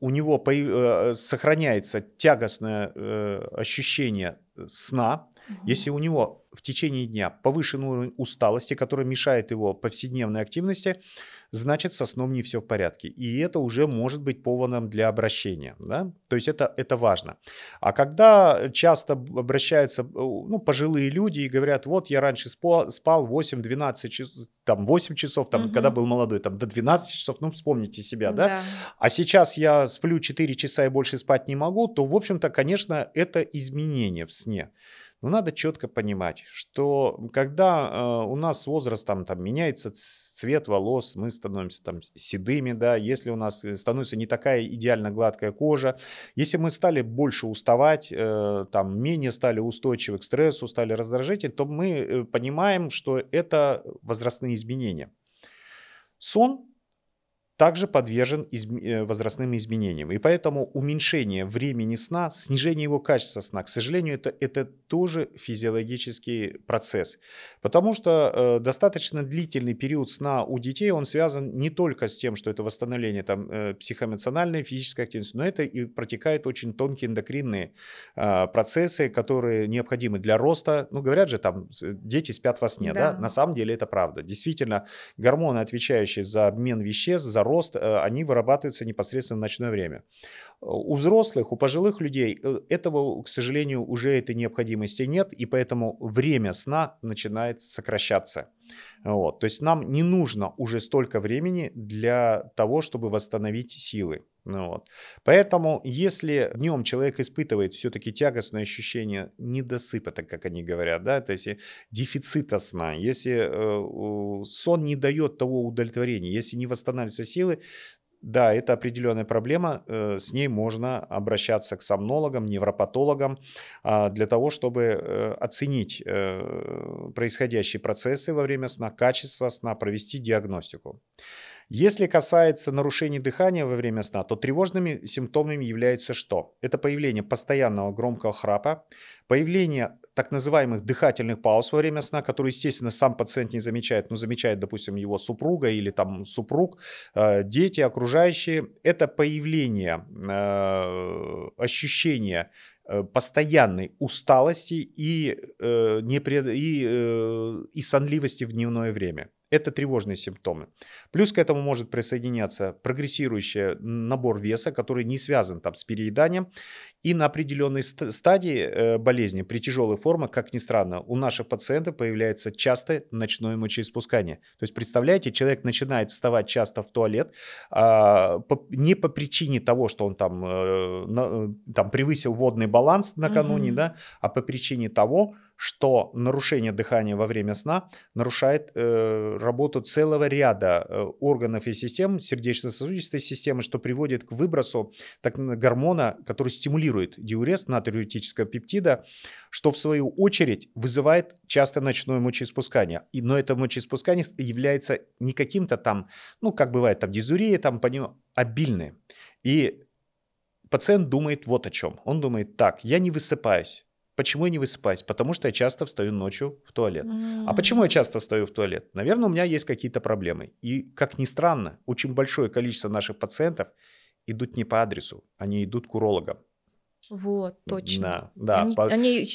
у него э, сохраняется тягостное э, ощущение сна, если у него в течение дня повышенный уровень усталости, который мешает его повседневной активности, значит со сном не все в порядке. И это уже может быть поводом для обращения. Да? То есть это, это важно. А когда часто обращаются ну, пожилые люди и говорят, вот я раньше спал, спал 8-12 часов, там 8 часов, там, угу. когда был молодой, там до 12 часов, ну вспомните себя, да? да? А сейчас я сплю 4 часа и больше спать не могу, то, в общем-то, конечно, это изменение в сне. Но надо четко понимать, что когда э, у нас с возрастом там, меняется цвет волос, мы становимся там седыми, да, если у нас э, становится не такая идеально гладкая кожа, если мы стали больше уставать, э, там, менее стали устойчивы к стрессу, стали раздражительны, то мы э, понимаем, что это возрастные изменения. Сон также подвержен изм... Э, возрастным изменениям. И поэтому уменьшение времени сна, снижение его качества сна, к сожалению, это, это тоже физиологический процесс. Потому что э, достаточно длительный период сна у детей, он связан не только с тем, что это восстановление там, э, психоэмоциональной, физической активности, но это и протекают очень тонкие эндокринные э, процессы, которые необходимы для роста. Ну, говорят же, там, дети спят во сне, да. да? На самом деле это правда. Действительно, гормоны, отвечающие за обмен веществ, за рост, э, они вырабатываются непосредственно в ночное время. У взрослых, у пожилых людей э, этого, к сожалению, уже этой необходимости нет, и поэтому время сна начинает сокращаться. Вот. То есть нам не нужно уже столько времени для того, чтобы восстановить силы. Ну вот. Поэтому, если днем человек испытывает все-таки тягостное ощущение недосыпа, так как они говорят, да, то есть дефицита сна, если э, сон не дает того удовлетворения, если не восстанавливаются силы, да, это определенная проблема, э, с ней можно обращаться к сомнологам, невропатологам а, для того, чтобы э, оценить э, происходящие процессы во время сна, качество сна, провести диагностику. Если касается нарушений дыхания во время сна, то тревожными симптомами является что? Это появление постоянного громкого храпа, появление так называемых дыхательных пауз во время сна, которые, естественно, сам пациент не замечает, но замечает, допустим, его супруга или там супруг, э, дети, окружающие. Это появление э, ощущения э, постоянной усталости и, непред... и, и сонливости в дневное время. Это тревожные симптомы. Плюс к этому может присоединяться прогрессирующий набор веса, который не связан там, с перееданием. И на определенной стадии э, болезни, при тяжелой форме, как ни странно, у наших пациентов появляется частое ночное мочеиспускание. То есть, представляете, человек начинает вставать часто в туалет а, не по причине того, что он там, э, там превысил водный баланс накануне, mm-hmm. да, а по причине того, что нарушение дыхания во время сна нарушает э, работу целого ряда э, органов и систем сердечно-сосудистой системы, что приводит к выбросу так, гормона, который стимулирует диурез натриуретического пептида, что в свою очередь вызывает часто ночное мочеиспускание. И, но это мочеиспускание является не каким-то там, ну, как бывает там дизурия, там, по нему, обильное. И пациент думает вот о чем. Он думает, так, я не высыпаюсь, Почему я не высыпаюсь? Потому что я часто встаю ночью в туалет. Mm. А почему я часто встаю в туалет? Наверное, у меня есть какие-то проблемы. И, как ни странно, очень большое количество наших пациентов идут не по адресу, они идут к урологам. Вот, точно. Да, да. Они, по- они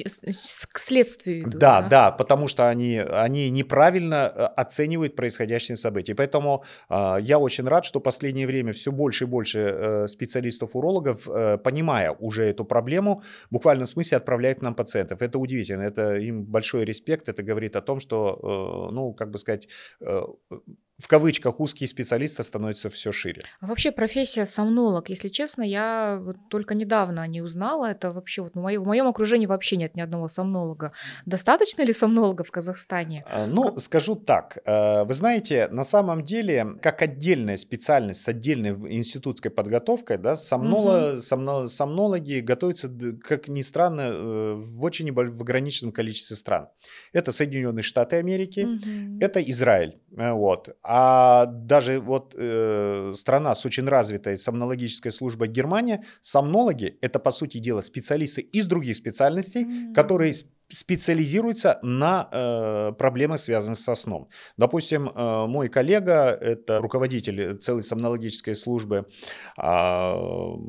к следствию идут, Да, да? да, потому что они, они неправильно э, оценивают происходящие события. Поэтому а, я очень рад, что в последнее время все больше и больше э, специалистов-урологов, э, понимая уже эту проблему, буквально в смысле отправляют к нам пациентов. Это удивительно, это им большой респект, это говорит о том, что, э, ну, как бы сказать, э, в кавычках узкие специалисты становятся все шире. А вообще профессия сомнолог, если честно, я вот только недавно о ней узнала. Это вообще вот в, моем, в моем окружении вообще нет ни одного сомнолога. Достаточно ли сомнолога в Казахстане? А, Ну, скажу так. э, Вы знаете, на самом деле, как отдельная специальность с отдельной институтской подготовкой, да, сомноло- сомно- сомнологи готовятся, как ни странно, э, в очень в ограниченном количестве стран. Это Соединенные Штаты Америки, Мгм. это Израиль. э, Вот. А даже вот э, страна с очень развитой сомнологической службой Германия, сомнологи – это, по сути дела, специалисты из других специальностей, М. которые сп- специализируются на э, проблемах, связанных со сном. Допустим, э, мой коллега, это руководитель целой сомнологической службы в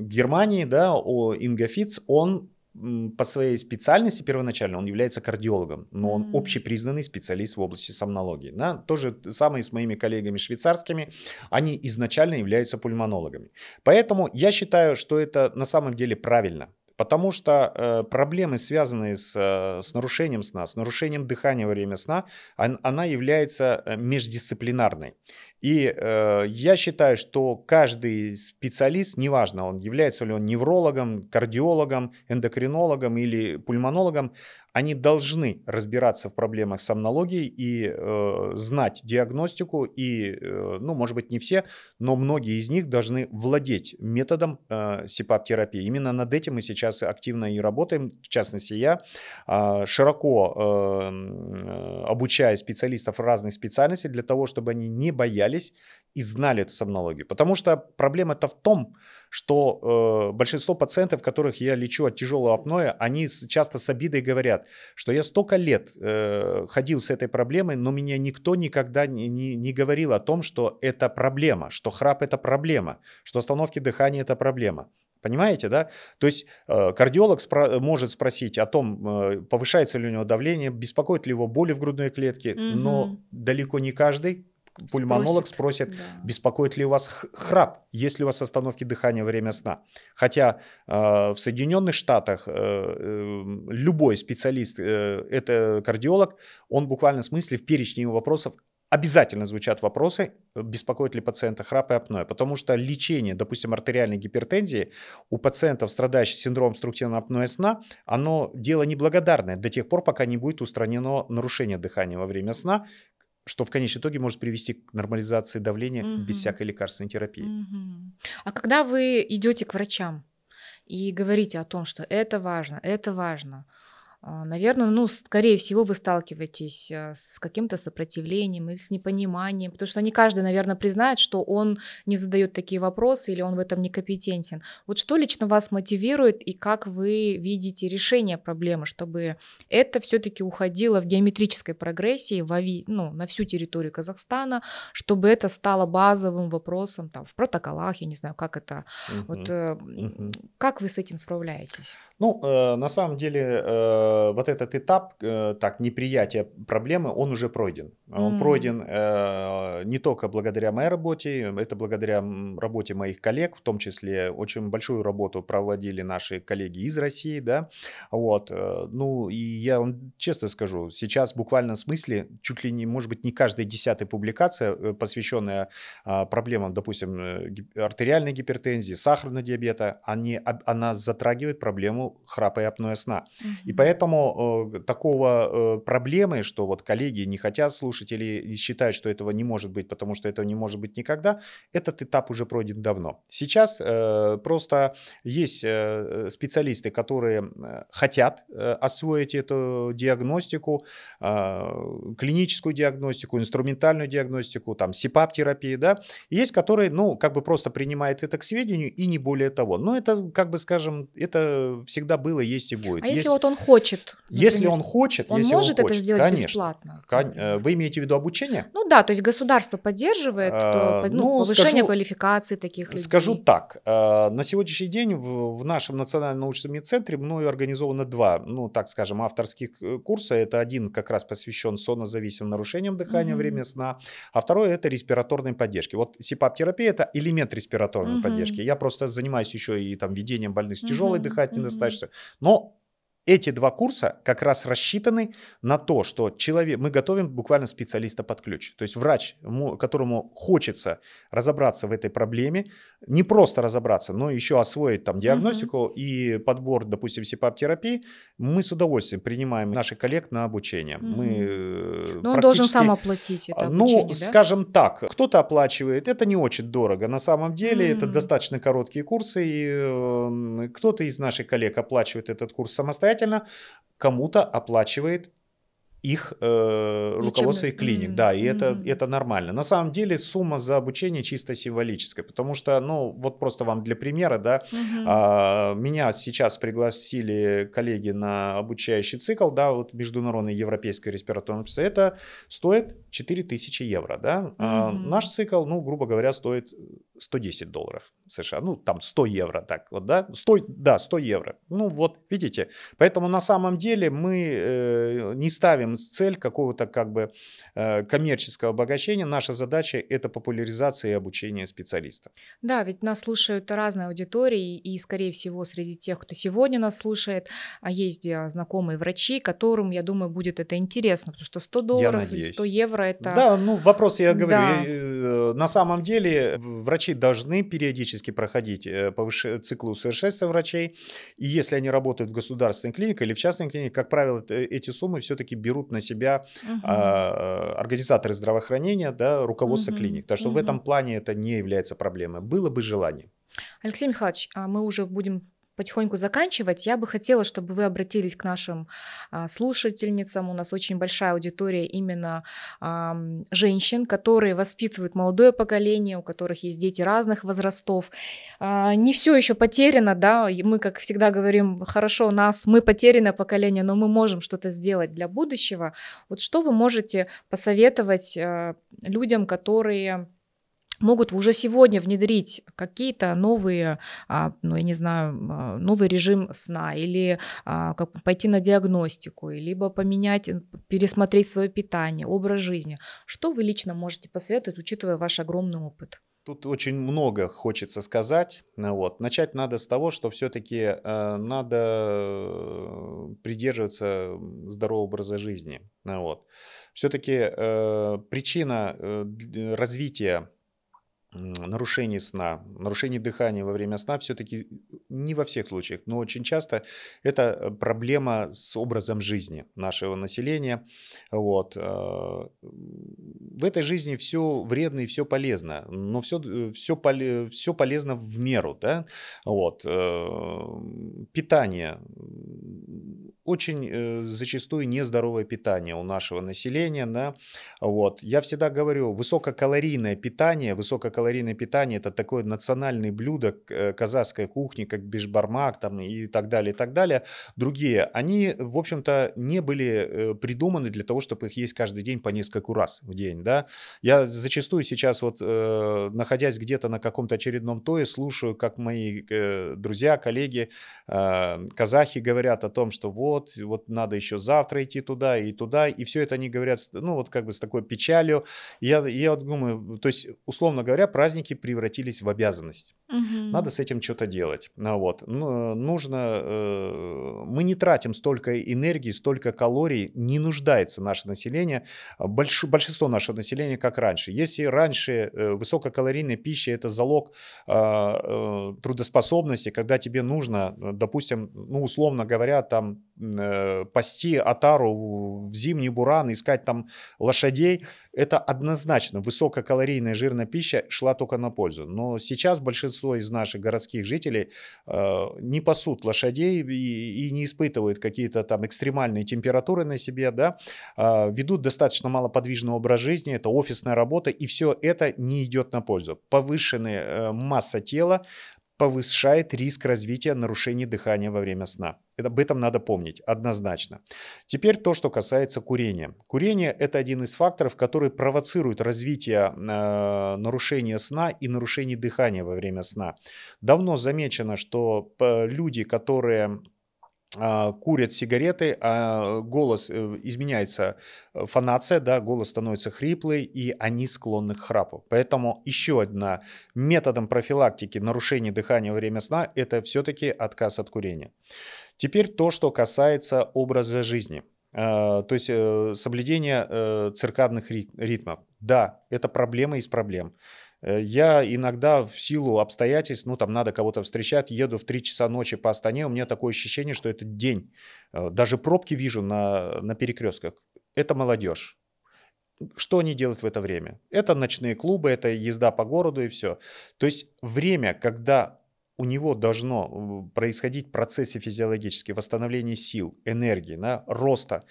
Германии, да, о, Инга Фиц, он по своей специальности первоначально он является кардиологом, но он М. общепризнанный специалист в области сомнологии. Да? То же самое с моими коллегами швейцарскими, они изначально являются пульмонологами. Поэтому я считаю, что это на самом деле правильно. Потому что э, проблемы, связанные с, э, с нарушением сна, с нарушением дыхания во время сна, он- она является э, междисциплинарной. И э, я считаю, что каждый специалист, неважно, он является ли он неврологом, кардиологом, эндокринологом или пульмонологом, они должны разбираться в проблемах сомнологии и э, знать диагностику. И, э, ну, может быть, не все, но многие из них должны владеть методом э, СИПАП-терапии. Именно над этим мы сейчас активно и работаем. В частности, я а, широко э, м, э, обучаю специалистов разных специальностей для того, чтобы они не боялись и знали эту сомнологию. Потому что проблема-то в том, что э, большинство пациентов, которых я лечу от тяжелого апноэ, они с- часто с обидой говорят, что я столько лет э, ходил с этой проблемой, но меня никто никогда не, не- не говорил о том, что это проблема, что храп это проблема, что остановки дыхания это проблема. Понимаете, да? То есть э, кардиолог спро- может спросить о том, э, повышается ли у него давление, беспокоит ли его боли в грудной клетке, но Мгм. далеко не каждый пульмонолог спросит, Да. беспокоит ли у вас храп, есть ли у вас остановки дыхания во время сна. Хотя э, в Соединенных Штатах э, э, любой специалист, э, это кардиолог, он в буквальном смысле в перечне его вопросов обязательно звучат вопросы, беспокоит ли пациента храп и апноэ, потому что лечение, допустим, артериальной гипертензии у пациентов, страдающих синдромом обструктивного апноэ сна, оно дело неблагодарное до тех пор, пока не будет устранено нарушение дыхания во время сна, что в конечном итоге может привести к нормализации давления Мгм. без всякой лекарственной терапии. Мгм. А когда вы идете к врачам и говорите о том, что это важно, это важно, наверное, ну, скорее всего, вы сталкиваетесь а, с каким-то сопротивлением или с непониманием, потому что не каждый, наверное, признает, что он не задает такие вопросы или он в этом некомпетентен. Вот что лично вас мотивирует и как вы видите решение проблемы, чтобы это все-таки уходило в геометрической прогрессии во ви- ну, на всю территорию Казахстана, чтобы это стало базовым вопросом там, в протоколах, я не знаю, как это. Вот Мгм. э, Мгм. как вы с этим справляетесь? Ну, э, на самом деле, э, вот этот этап, э, так, неприятия проблемы, он уже пройден. Он М. пройден э, не только благодаря моей работе, это благодаря работе моих коллег, в том числе очень большую работу проводили наши коллеги из России, да, вот. э, Ну, и я вам честно скажу, сейчас в буквальном смысле чуть ли не, может быть, не каждая десятая публикация, э, посвященная а, проблемам, допустим, э, артериальной гипертензии, сахарного диабета, они, она затрагивает проблему храпа и апноэ сна. И Мгм. Поэтому э, такого э, проблемы, что вот коллеги не хотят слушать или считают, что этого не может быть, потому что этого не может быть никогда, этот этап уже пройден давно. Сейчас э, просто есть э, специалисты, которые э, хотят э, освоить эту диагностику, э, клиническую диагностику, инструментальную диагностику, там, СИПАП-терапии, да, и есть, которые, ну, как бы просто принимают это к сведению и не более того. Но это, как бы, скажем, это всегда было, есть и будет. А если Есть- вот он хочет хочет, Если например, он хочет, он если может он это хочет, сделать конечно. бесплатно, Кон- э, Вы имеете в виду обучение? Ну да, то есть государство поддерживает А, по- ну, ну, повышение скажу- квалификации таких людей. Скажу так, э, на сегодняшний день в, в нашем национальном научном медцентре мною организовано два, ну так скажем, авторских э, курса. Это один как раз посвящен соннозависимым нарушениям дыхания Мгм. время сна, а второй это респираторной поддержки. Вот СИПАП-терапия это элемент респираторной Мгм. поддержки. Я просто занимаюсь еще и там ведением больных с тяжелой Мгм, дыхательной недостаточностью. Но эти два курса как раз рассчитаны на то, что человек, мы готовим буквально специалиста под ключ. То есть врач, которому хочется разобраться в этой проблеме, не просто разобраться, но еще освоить там диагностику и подбор, допустим, СИПАП-терапии, мы с удовольствием принимаем наших коллег на обучение. Мы Мгм. э, Но он должен сам оплатить это а, обучение, Ну, да? скажем так, кто-то оплачивает, это не очень дорого. На самом деле это М. достаточно короткие курсы, и э, кто-то из наших коллег оплачивает этот курс самостоятельно, кому-то оплачивает их э, руководство их клиник, М, да, и это, мгм. это нормально. На самом деле сумма за обучение чисто символическая, потому что, ну, вот просто вам для примера, да, Мгм. а, меня сейчас пригласили коллеги на обучающий цикл, да, вот международный европейский респираторный общество, это стоит 4000 евро, да. А Мгм. наш цикл, ну, грубо говоря, стоит 110 долларов США, ну, там 100 евро, так вот, да, 100, да, 100 евро. Ну, вот, видите, поэтому на самом деле мы э, не ставим цель какого-то как бы э, коммерческого обогащения. Наша задача – это популяризация и обучение специалистов. Да, ведь нас слушают разные аудитории, и, скорее всего, среди тех, кто сегодня нас слушает, а есть а, знакомые врачи, которым, я думаю, будет это интересно, потому что 100 долларов или надеюсь. 100 евро – это… Да, ну вопрос, я говорю, Да. э, на самом деле в- врачи должны периодически проходить э, повыше- циклы усовершенствования врачей, и если они работают в государственной клинике или в частной клинике, как правило, э, эти суммы все-таки берут на себя а, организаторы здравоохранения, да, руководство Мгм, клиник. Так что в мгм. этом плане это не является проблемой. Было бы желание. Алексей Михайлович, а мы уже будем потихоньку заканчивать. Я бы хотела, чтобы вы обратились к нашим а, слушательницам. У нас очень большая аудитория именно женщин, которые воспитывают молодое поколение, у которых есть дети разных возрастов. А, не все еще потеряно, да. Мы, как всегда, говорим, хорошо, нас, мы потерянное поколение, но мы можем что-то сделать для будущего. Вот что вы можете посоветовать а, людям, которые могут уже сегодня внедрить какие-то новые, а, ну, я не знаю, а, новый режим сна или а, как пойти на диагностику, либо поменять, э, пересмотреть свое питание, образ жизни. Что вы лично можете посоветовать, учитывая ваш огромный опыт? Тут очень много хочется сказать. Ну Вот. Начать надо с того, что все-таки надо э, придерживаться здорового образа жизни. Вот. Все-таки причина э, развития нарушений сна, нарушений дыхания во время сна все-таки не во всех случаях, но очень часто это э, проблема с образом жизни нашего населения. Вот. э, В этой жизни все вредно и все полезно, но все, все, все полезно в меру. Да? Вот. э, Питание. Очень э, зачастую нездоровое питание у нашего населения. Да? Вот. Я всегда говорю, высококалорийное питание, высококалорийное питание это такое национальное блюдо э, казахской кухни, как бишбармак там, и так далее, и так далее. Другие, они, в общем-то, не были э, придуманы для того, чтобы их есть каждый день по нескольку раз в день. Да? Я зачастую сейчас, вот, э, находясь где-то на каком-то очередном тое, слушаю, как мои друзья, коллеги, казахи говорят о том, что вот, вот надо еще завтра идти туда и туда, и все это они говорят, ну вот как бы с такой печалью. Я, я вот думаю, то есть, условно говоря, праздники превратились в обязанность. Надо с этим что-то делать. Ну, вот. Ну, нужно... э, мы не тратим столько энергии, столько калорий, не нуждается наше население, больш- большинство нашего населения, как раньше. Если раньше э, высококалорийная пища – это залог а, э, трудоспособности, когда тебе нужно, э, допустим, ну, условно говоря, там э, пасти отару в- зимний буран, искать там лошадей, это однозначно высококалорийная жирная пища шла только на пользу. Но сейчас большинство из наших городских жителей э, не пасут лошадей и, и не испытывают какие-то там экстремальные температуры на себе, да, а, ведут достаточно малоподвижный образ жизни, это офисная работа, и все это не идет на пользу. Повышенная э, масса тела, повышает риск развития нарушений дыхания во время сна. Это, об этом надо помнить однозначно. Теперь то, что касается курения. Курение – это один из факторов, который провоцирует развитие э, нарушения сна и нарушений дыхания во время сна. Давно замечено, что э, люди, которые курят сигареты, а голос э, изменяется, э, фонация, да, голос становится хриплый, и они склонны к храпу. Поэтому еще одна методом профилактики нарушения дыхания во время сна – это все-таки отказ от курения. Теперь то, что касается образа жизни. А, то есть э, соблюдение циркадных ритмов. Да, это проблема из проблем. Э, я иногда в силу обстоятельств, ну там надо кого-то встречать, еду в 3 часа ночи по Астане, у меня такое ощущение, что это день. Э, даже пробки вижу на, на перекрестках. Это молодежь. Что они делают в это время? Это ночные клубы, это езда по городу и все. То есть время, когда у него должно э, происходить в процессе физиологически восстановления сил, энергии, да, роста,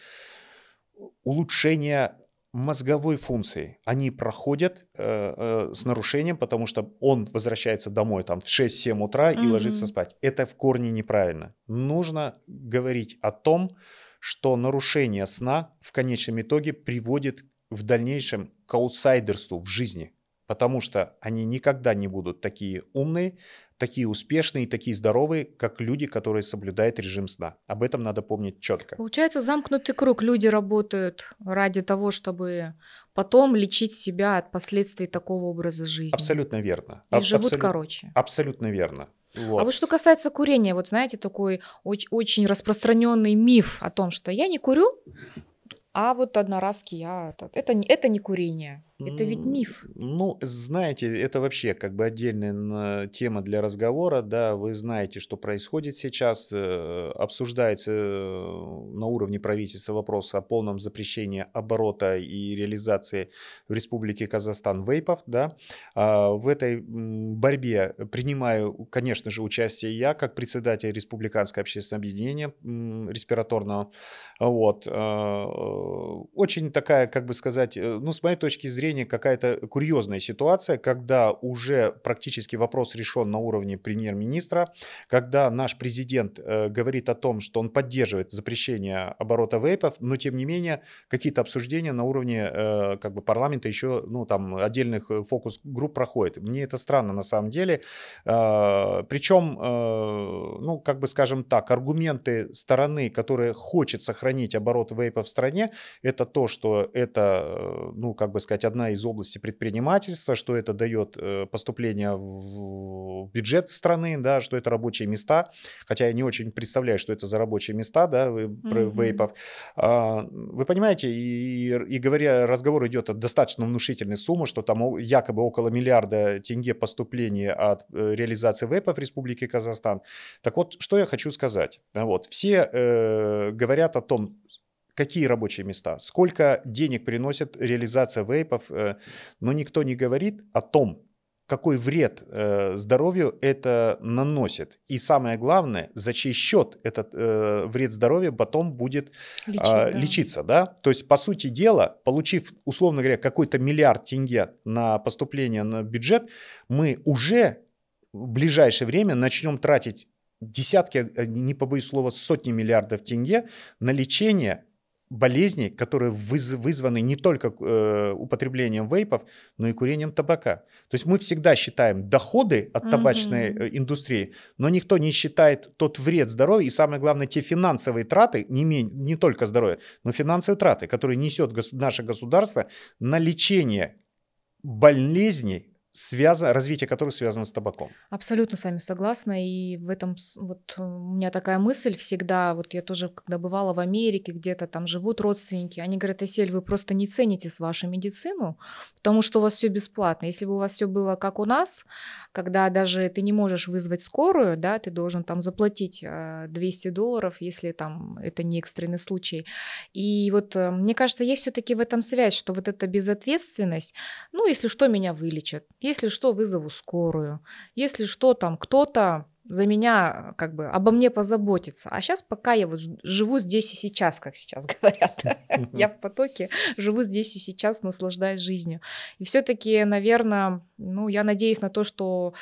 улучшения мозговой функции, они проходят э, э, с нарушением, потому что он возвращается домой там в 6-7 утра и mm-hmm. ложится спать. Это в корне неправильно. Нужно говорить о том, что нарушение сна в конечном итоге приводит в дальнейшем к аутсайдерству в жизни, потому что они никогда не будут такие умные, такие успешные и такие здоровые, как люди, которые соблюдают режим сна. Об этом надо помнить четко. Получается замкнутый круг. Люди работают ради того, чтобы потом лечить себя от последствий такого образа жизни. Абсолютно верно. И Аб- живут абсолют... короче. Абсолютно верно. Вот. А вот что касается курения, вот знаете, такой очень, очень распространенный миф о том, что я не курю, а вот одноразки я... Это, это не курение. Это ведь миф. Ну, знаете, это вообще как бы отдельная тема для разговора, да, вы знаете, что происходит сейчас, э, обсуждается э, на уровне правительства вопрос о полном запрещении оборота и реализации в Республике Казахстан вейпов, да, а в этой борьбе принимаю, конечно же, участие я, как председатель Республиканского общественного объединения респираторного, вот, а, очень такая, как бы сказать, э, ну, с моей точки зрения, зрения какая-то курьезная ситуация, когда уже практически вопрос решен на уровне премьер-министра, когда наш президент э, говорит о том, что он поддерживает запрещение оборота вейпов, но тем не менее какие-то обсуждения на уровне э, как бы парламента еще, ну там отдельных э, фокус-групп проходят. Мне это странно на самом деле. Причем, ну как бы скажем так, аргументы стороны, которые хочет сохранить оборот вейпов в стране, это то, что это, ну как бы сказать, одна из областей предпринимательства, что это дает э, поступление в бюджет страны, да, что это рабочие места, хотя я не очень представляю, что это за рабочие места, да, mm-hmm. вейпов. А, вы понимаете, и, и говоря, разговор идет о достаточно внушительной суммы, что там якобы около миллиарда тенге поступления от э, реализации вейпов в Республике Казахстан. Так вот, что я хочу сказать. Вот, все э, говорят о том, какие рабочие места, сколько денег приносит реализация вейпов, э, но никто не говорит о том, какой вред э, здоровью это наносит. И самое главное, за чей счет этот э, вред здоровью потом будет Лечить, э, да. лечиться. Да? То есть, по сути дела, получив, условно говоря, какой-то миллиард тенге на поступление на бюджет, мы уже в ближайшее время начнем тратить десятки, не побоюсь слова, сотни миллиардов тенге на лечение болезней, которые вызваны не только э, употреблением вейпов, но и курением табака. То есть мы всегда считаем доходы от табачной mm-hmm. индустрии, но никто не считает тот вред здоровью и, самое главное, те финансовые траты, не, не только здоровье, но финансовые траты, которые несет гос- наше государство на лечение болезней, связано, развитие которых связано с табаком. Абсолютно с вами согласна. И в этом вот у меня такая мысль всегда, вот я тоже, когда бывала в Америке, где-то там живут родственники, они говорят, Эсель, вы просто не цените с вашу медицину, потому что у вас все бесплатно. Если бы у вас все было как у нас, когда даже ты не можешь вызвать скорую, да, ты должен там заплатить 200 а, долларов, если там это не экстренный случай. И вот э, мне кажется, есть все-таки в этом связь, что вот эта безответственность, ну, если что, меня вылечат Если что, вызову скорую. Если что, там кто-то за меня, как бы, обо мне позаботиться. А сейчас пока я вот живу здесь и сейчас, как сейчас говорят. Я в потоке, живу здесь и сейчас, наслаждаюсь жизнью. И все-таки, наверное, ну, я надеюсь на то, что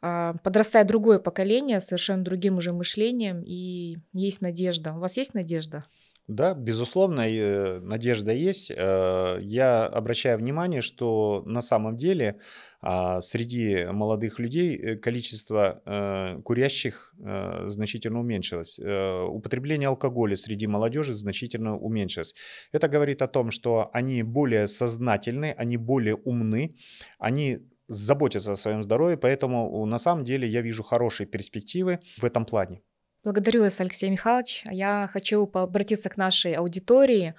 э, подрастает другое поколение, совершенно другим уже мышлением, и есть надежда. У вас есть надежда? Да, безусловно, э, надежда есть. Э, я обращаю внимание, что на самом деле а, среди молодых людей э, количество курящих значительно уменьшилось. Употребление алкоголя среди молодежи значительно уменьшилось. Это говорит о том, что они более сознательны, они более умны, они заботятся о своем здоровье, поэтому на самом деле я вижу хорошие перспективы в этом плане. Благодарю вас, Алексей Михайлович. Я хочу обратиться к нашей аудитории.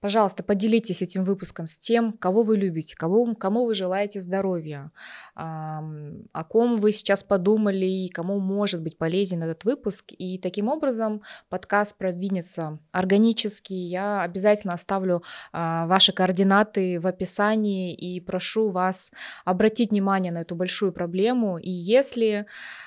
Пожалуйста, поделитесь этим выпуском с тем, кого вы любите, кого, кому вы желаете здоровья, о ком вы сейчас подумали и кому может быть полезен этот выпуск. И таким образом подкаст продвинется органически. Я обязательно оставлю а, ваши координаты в описании и прошу вас обратить внимание на эту большую проблему. И если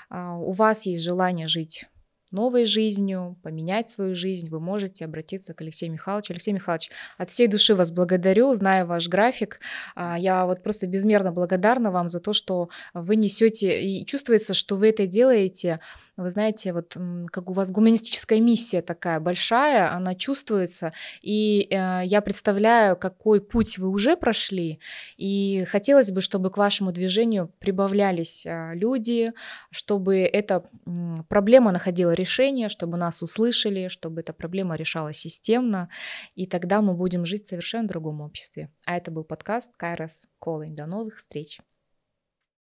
а, у вас есть желание жить новой жизнью, поменять свою жизнь, вы можете обратиться к Алексею Михайловичу. Алексей Михайлович, от всей души вас благодарю, знаю ваш график. А, я вот просто безмерно благодарна вам за то, что вы несете и чувствуется, что вы это делаете вы знаете, вот как у вас гуманистическая миссия такая большая, она чувствуется, и э, я представляю, какой путь вы уже прошли, и хотелось бы, чтобы к вашему движению прибавлялись э, люди, чтобы эта э, проблема находила решение, чтобы нас услышали, чтобы эта проблема решалась системно, и тогда мы будем жить в совершенно другом обществе. А это был подкаст Кайрос Calling. До новых встреч!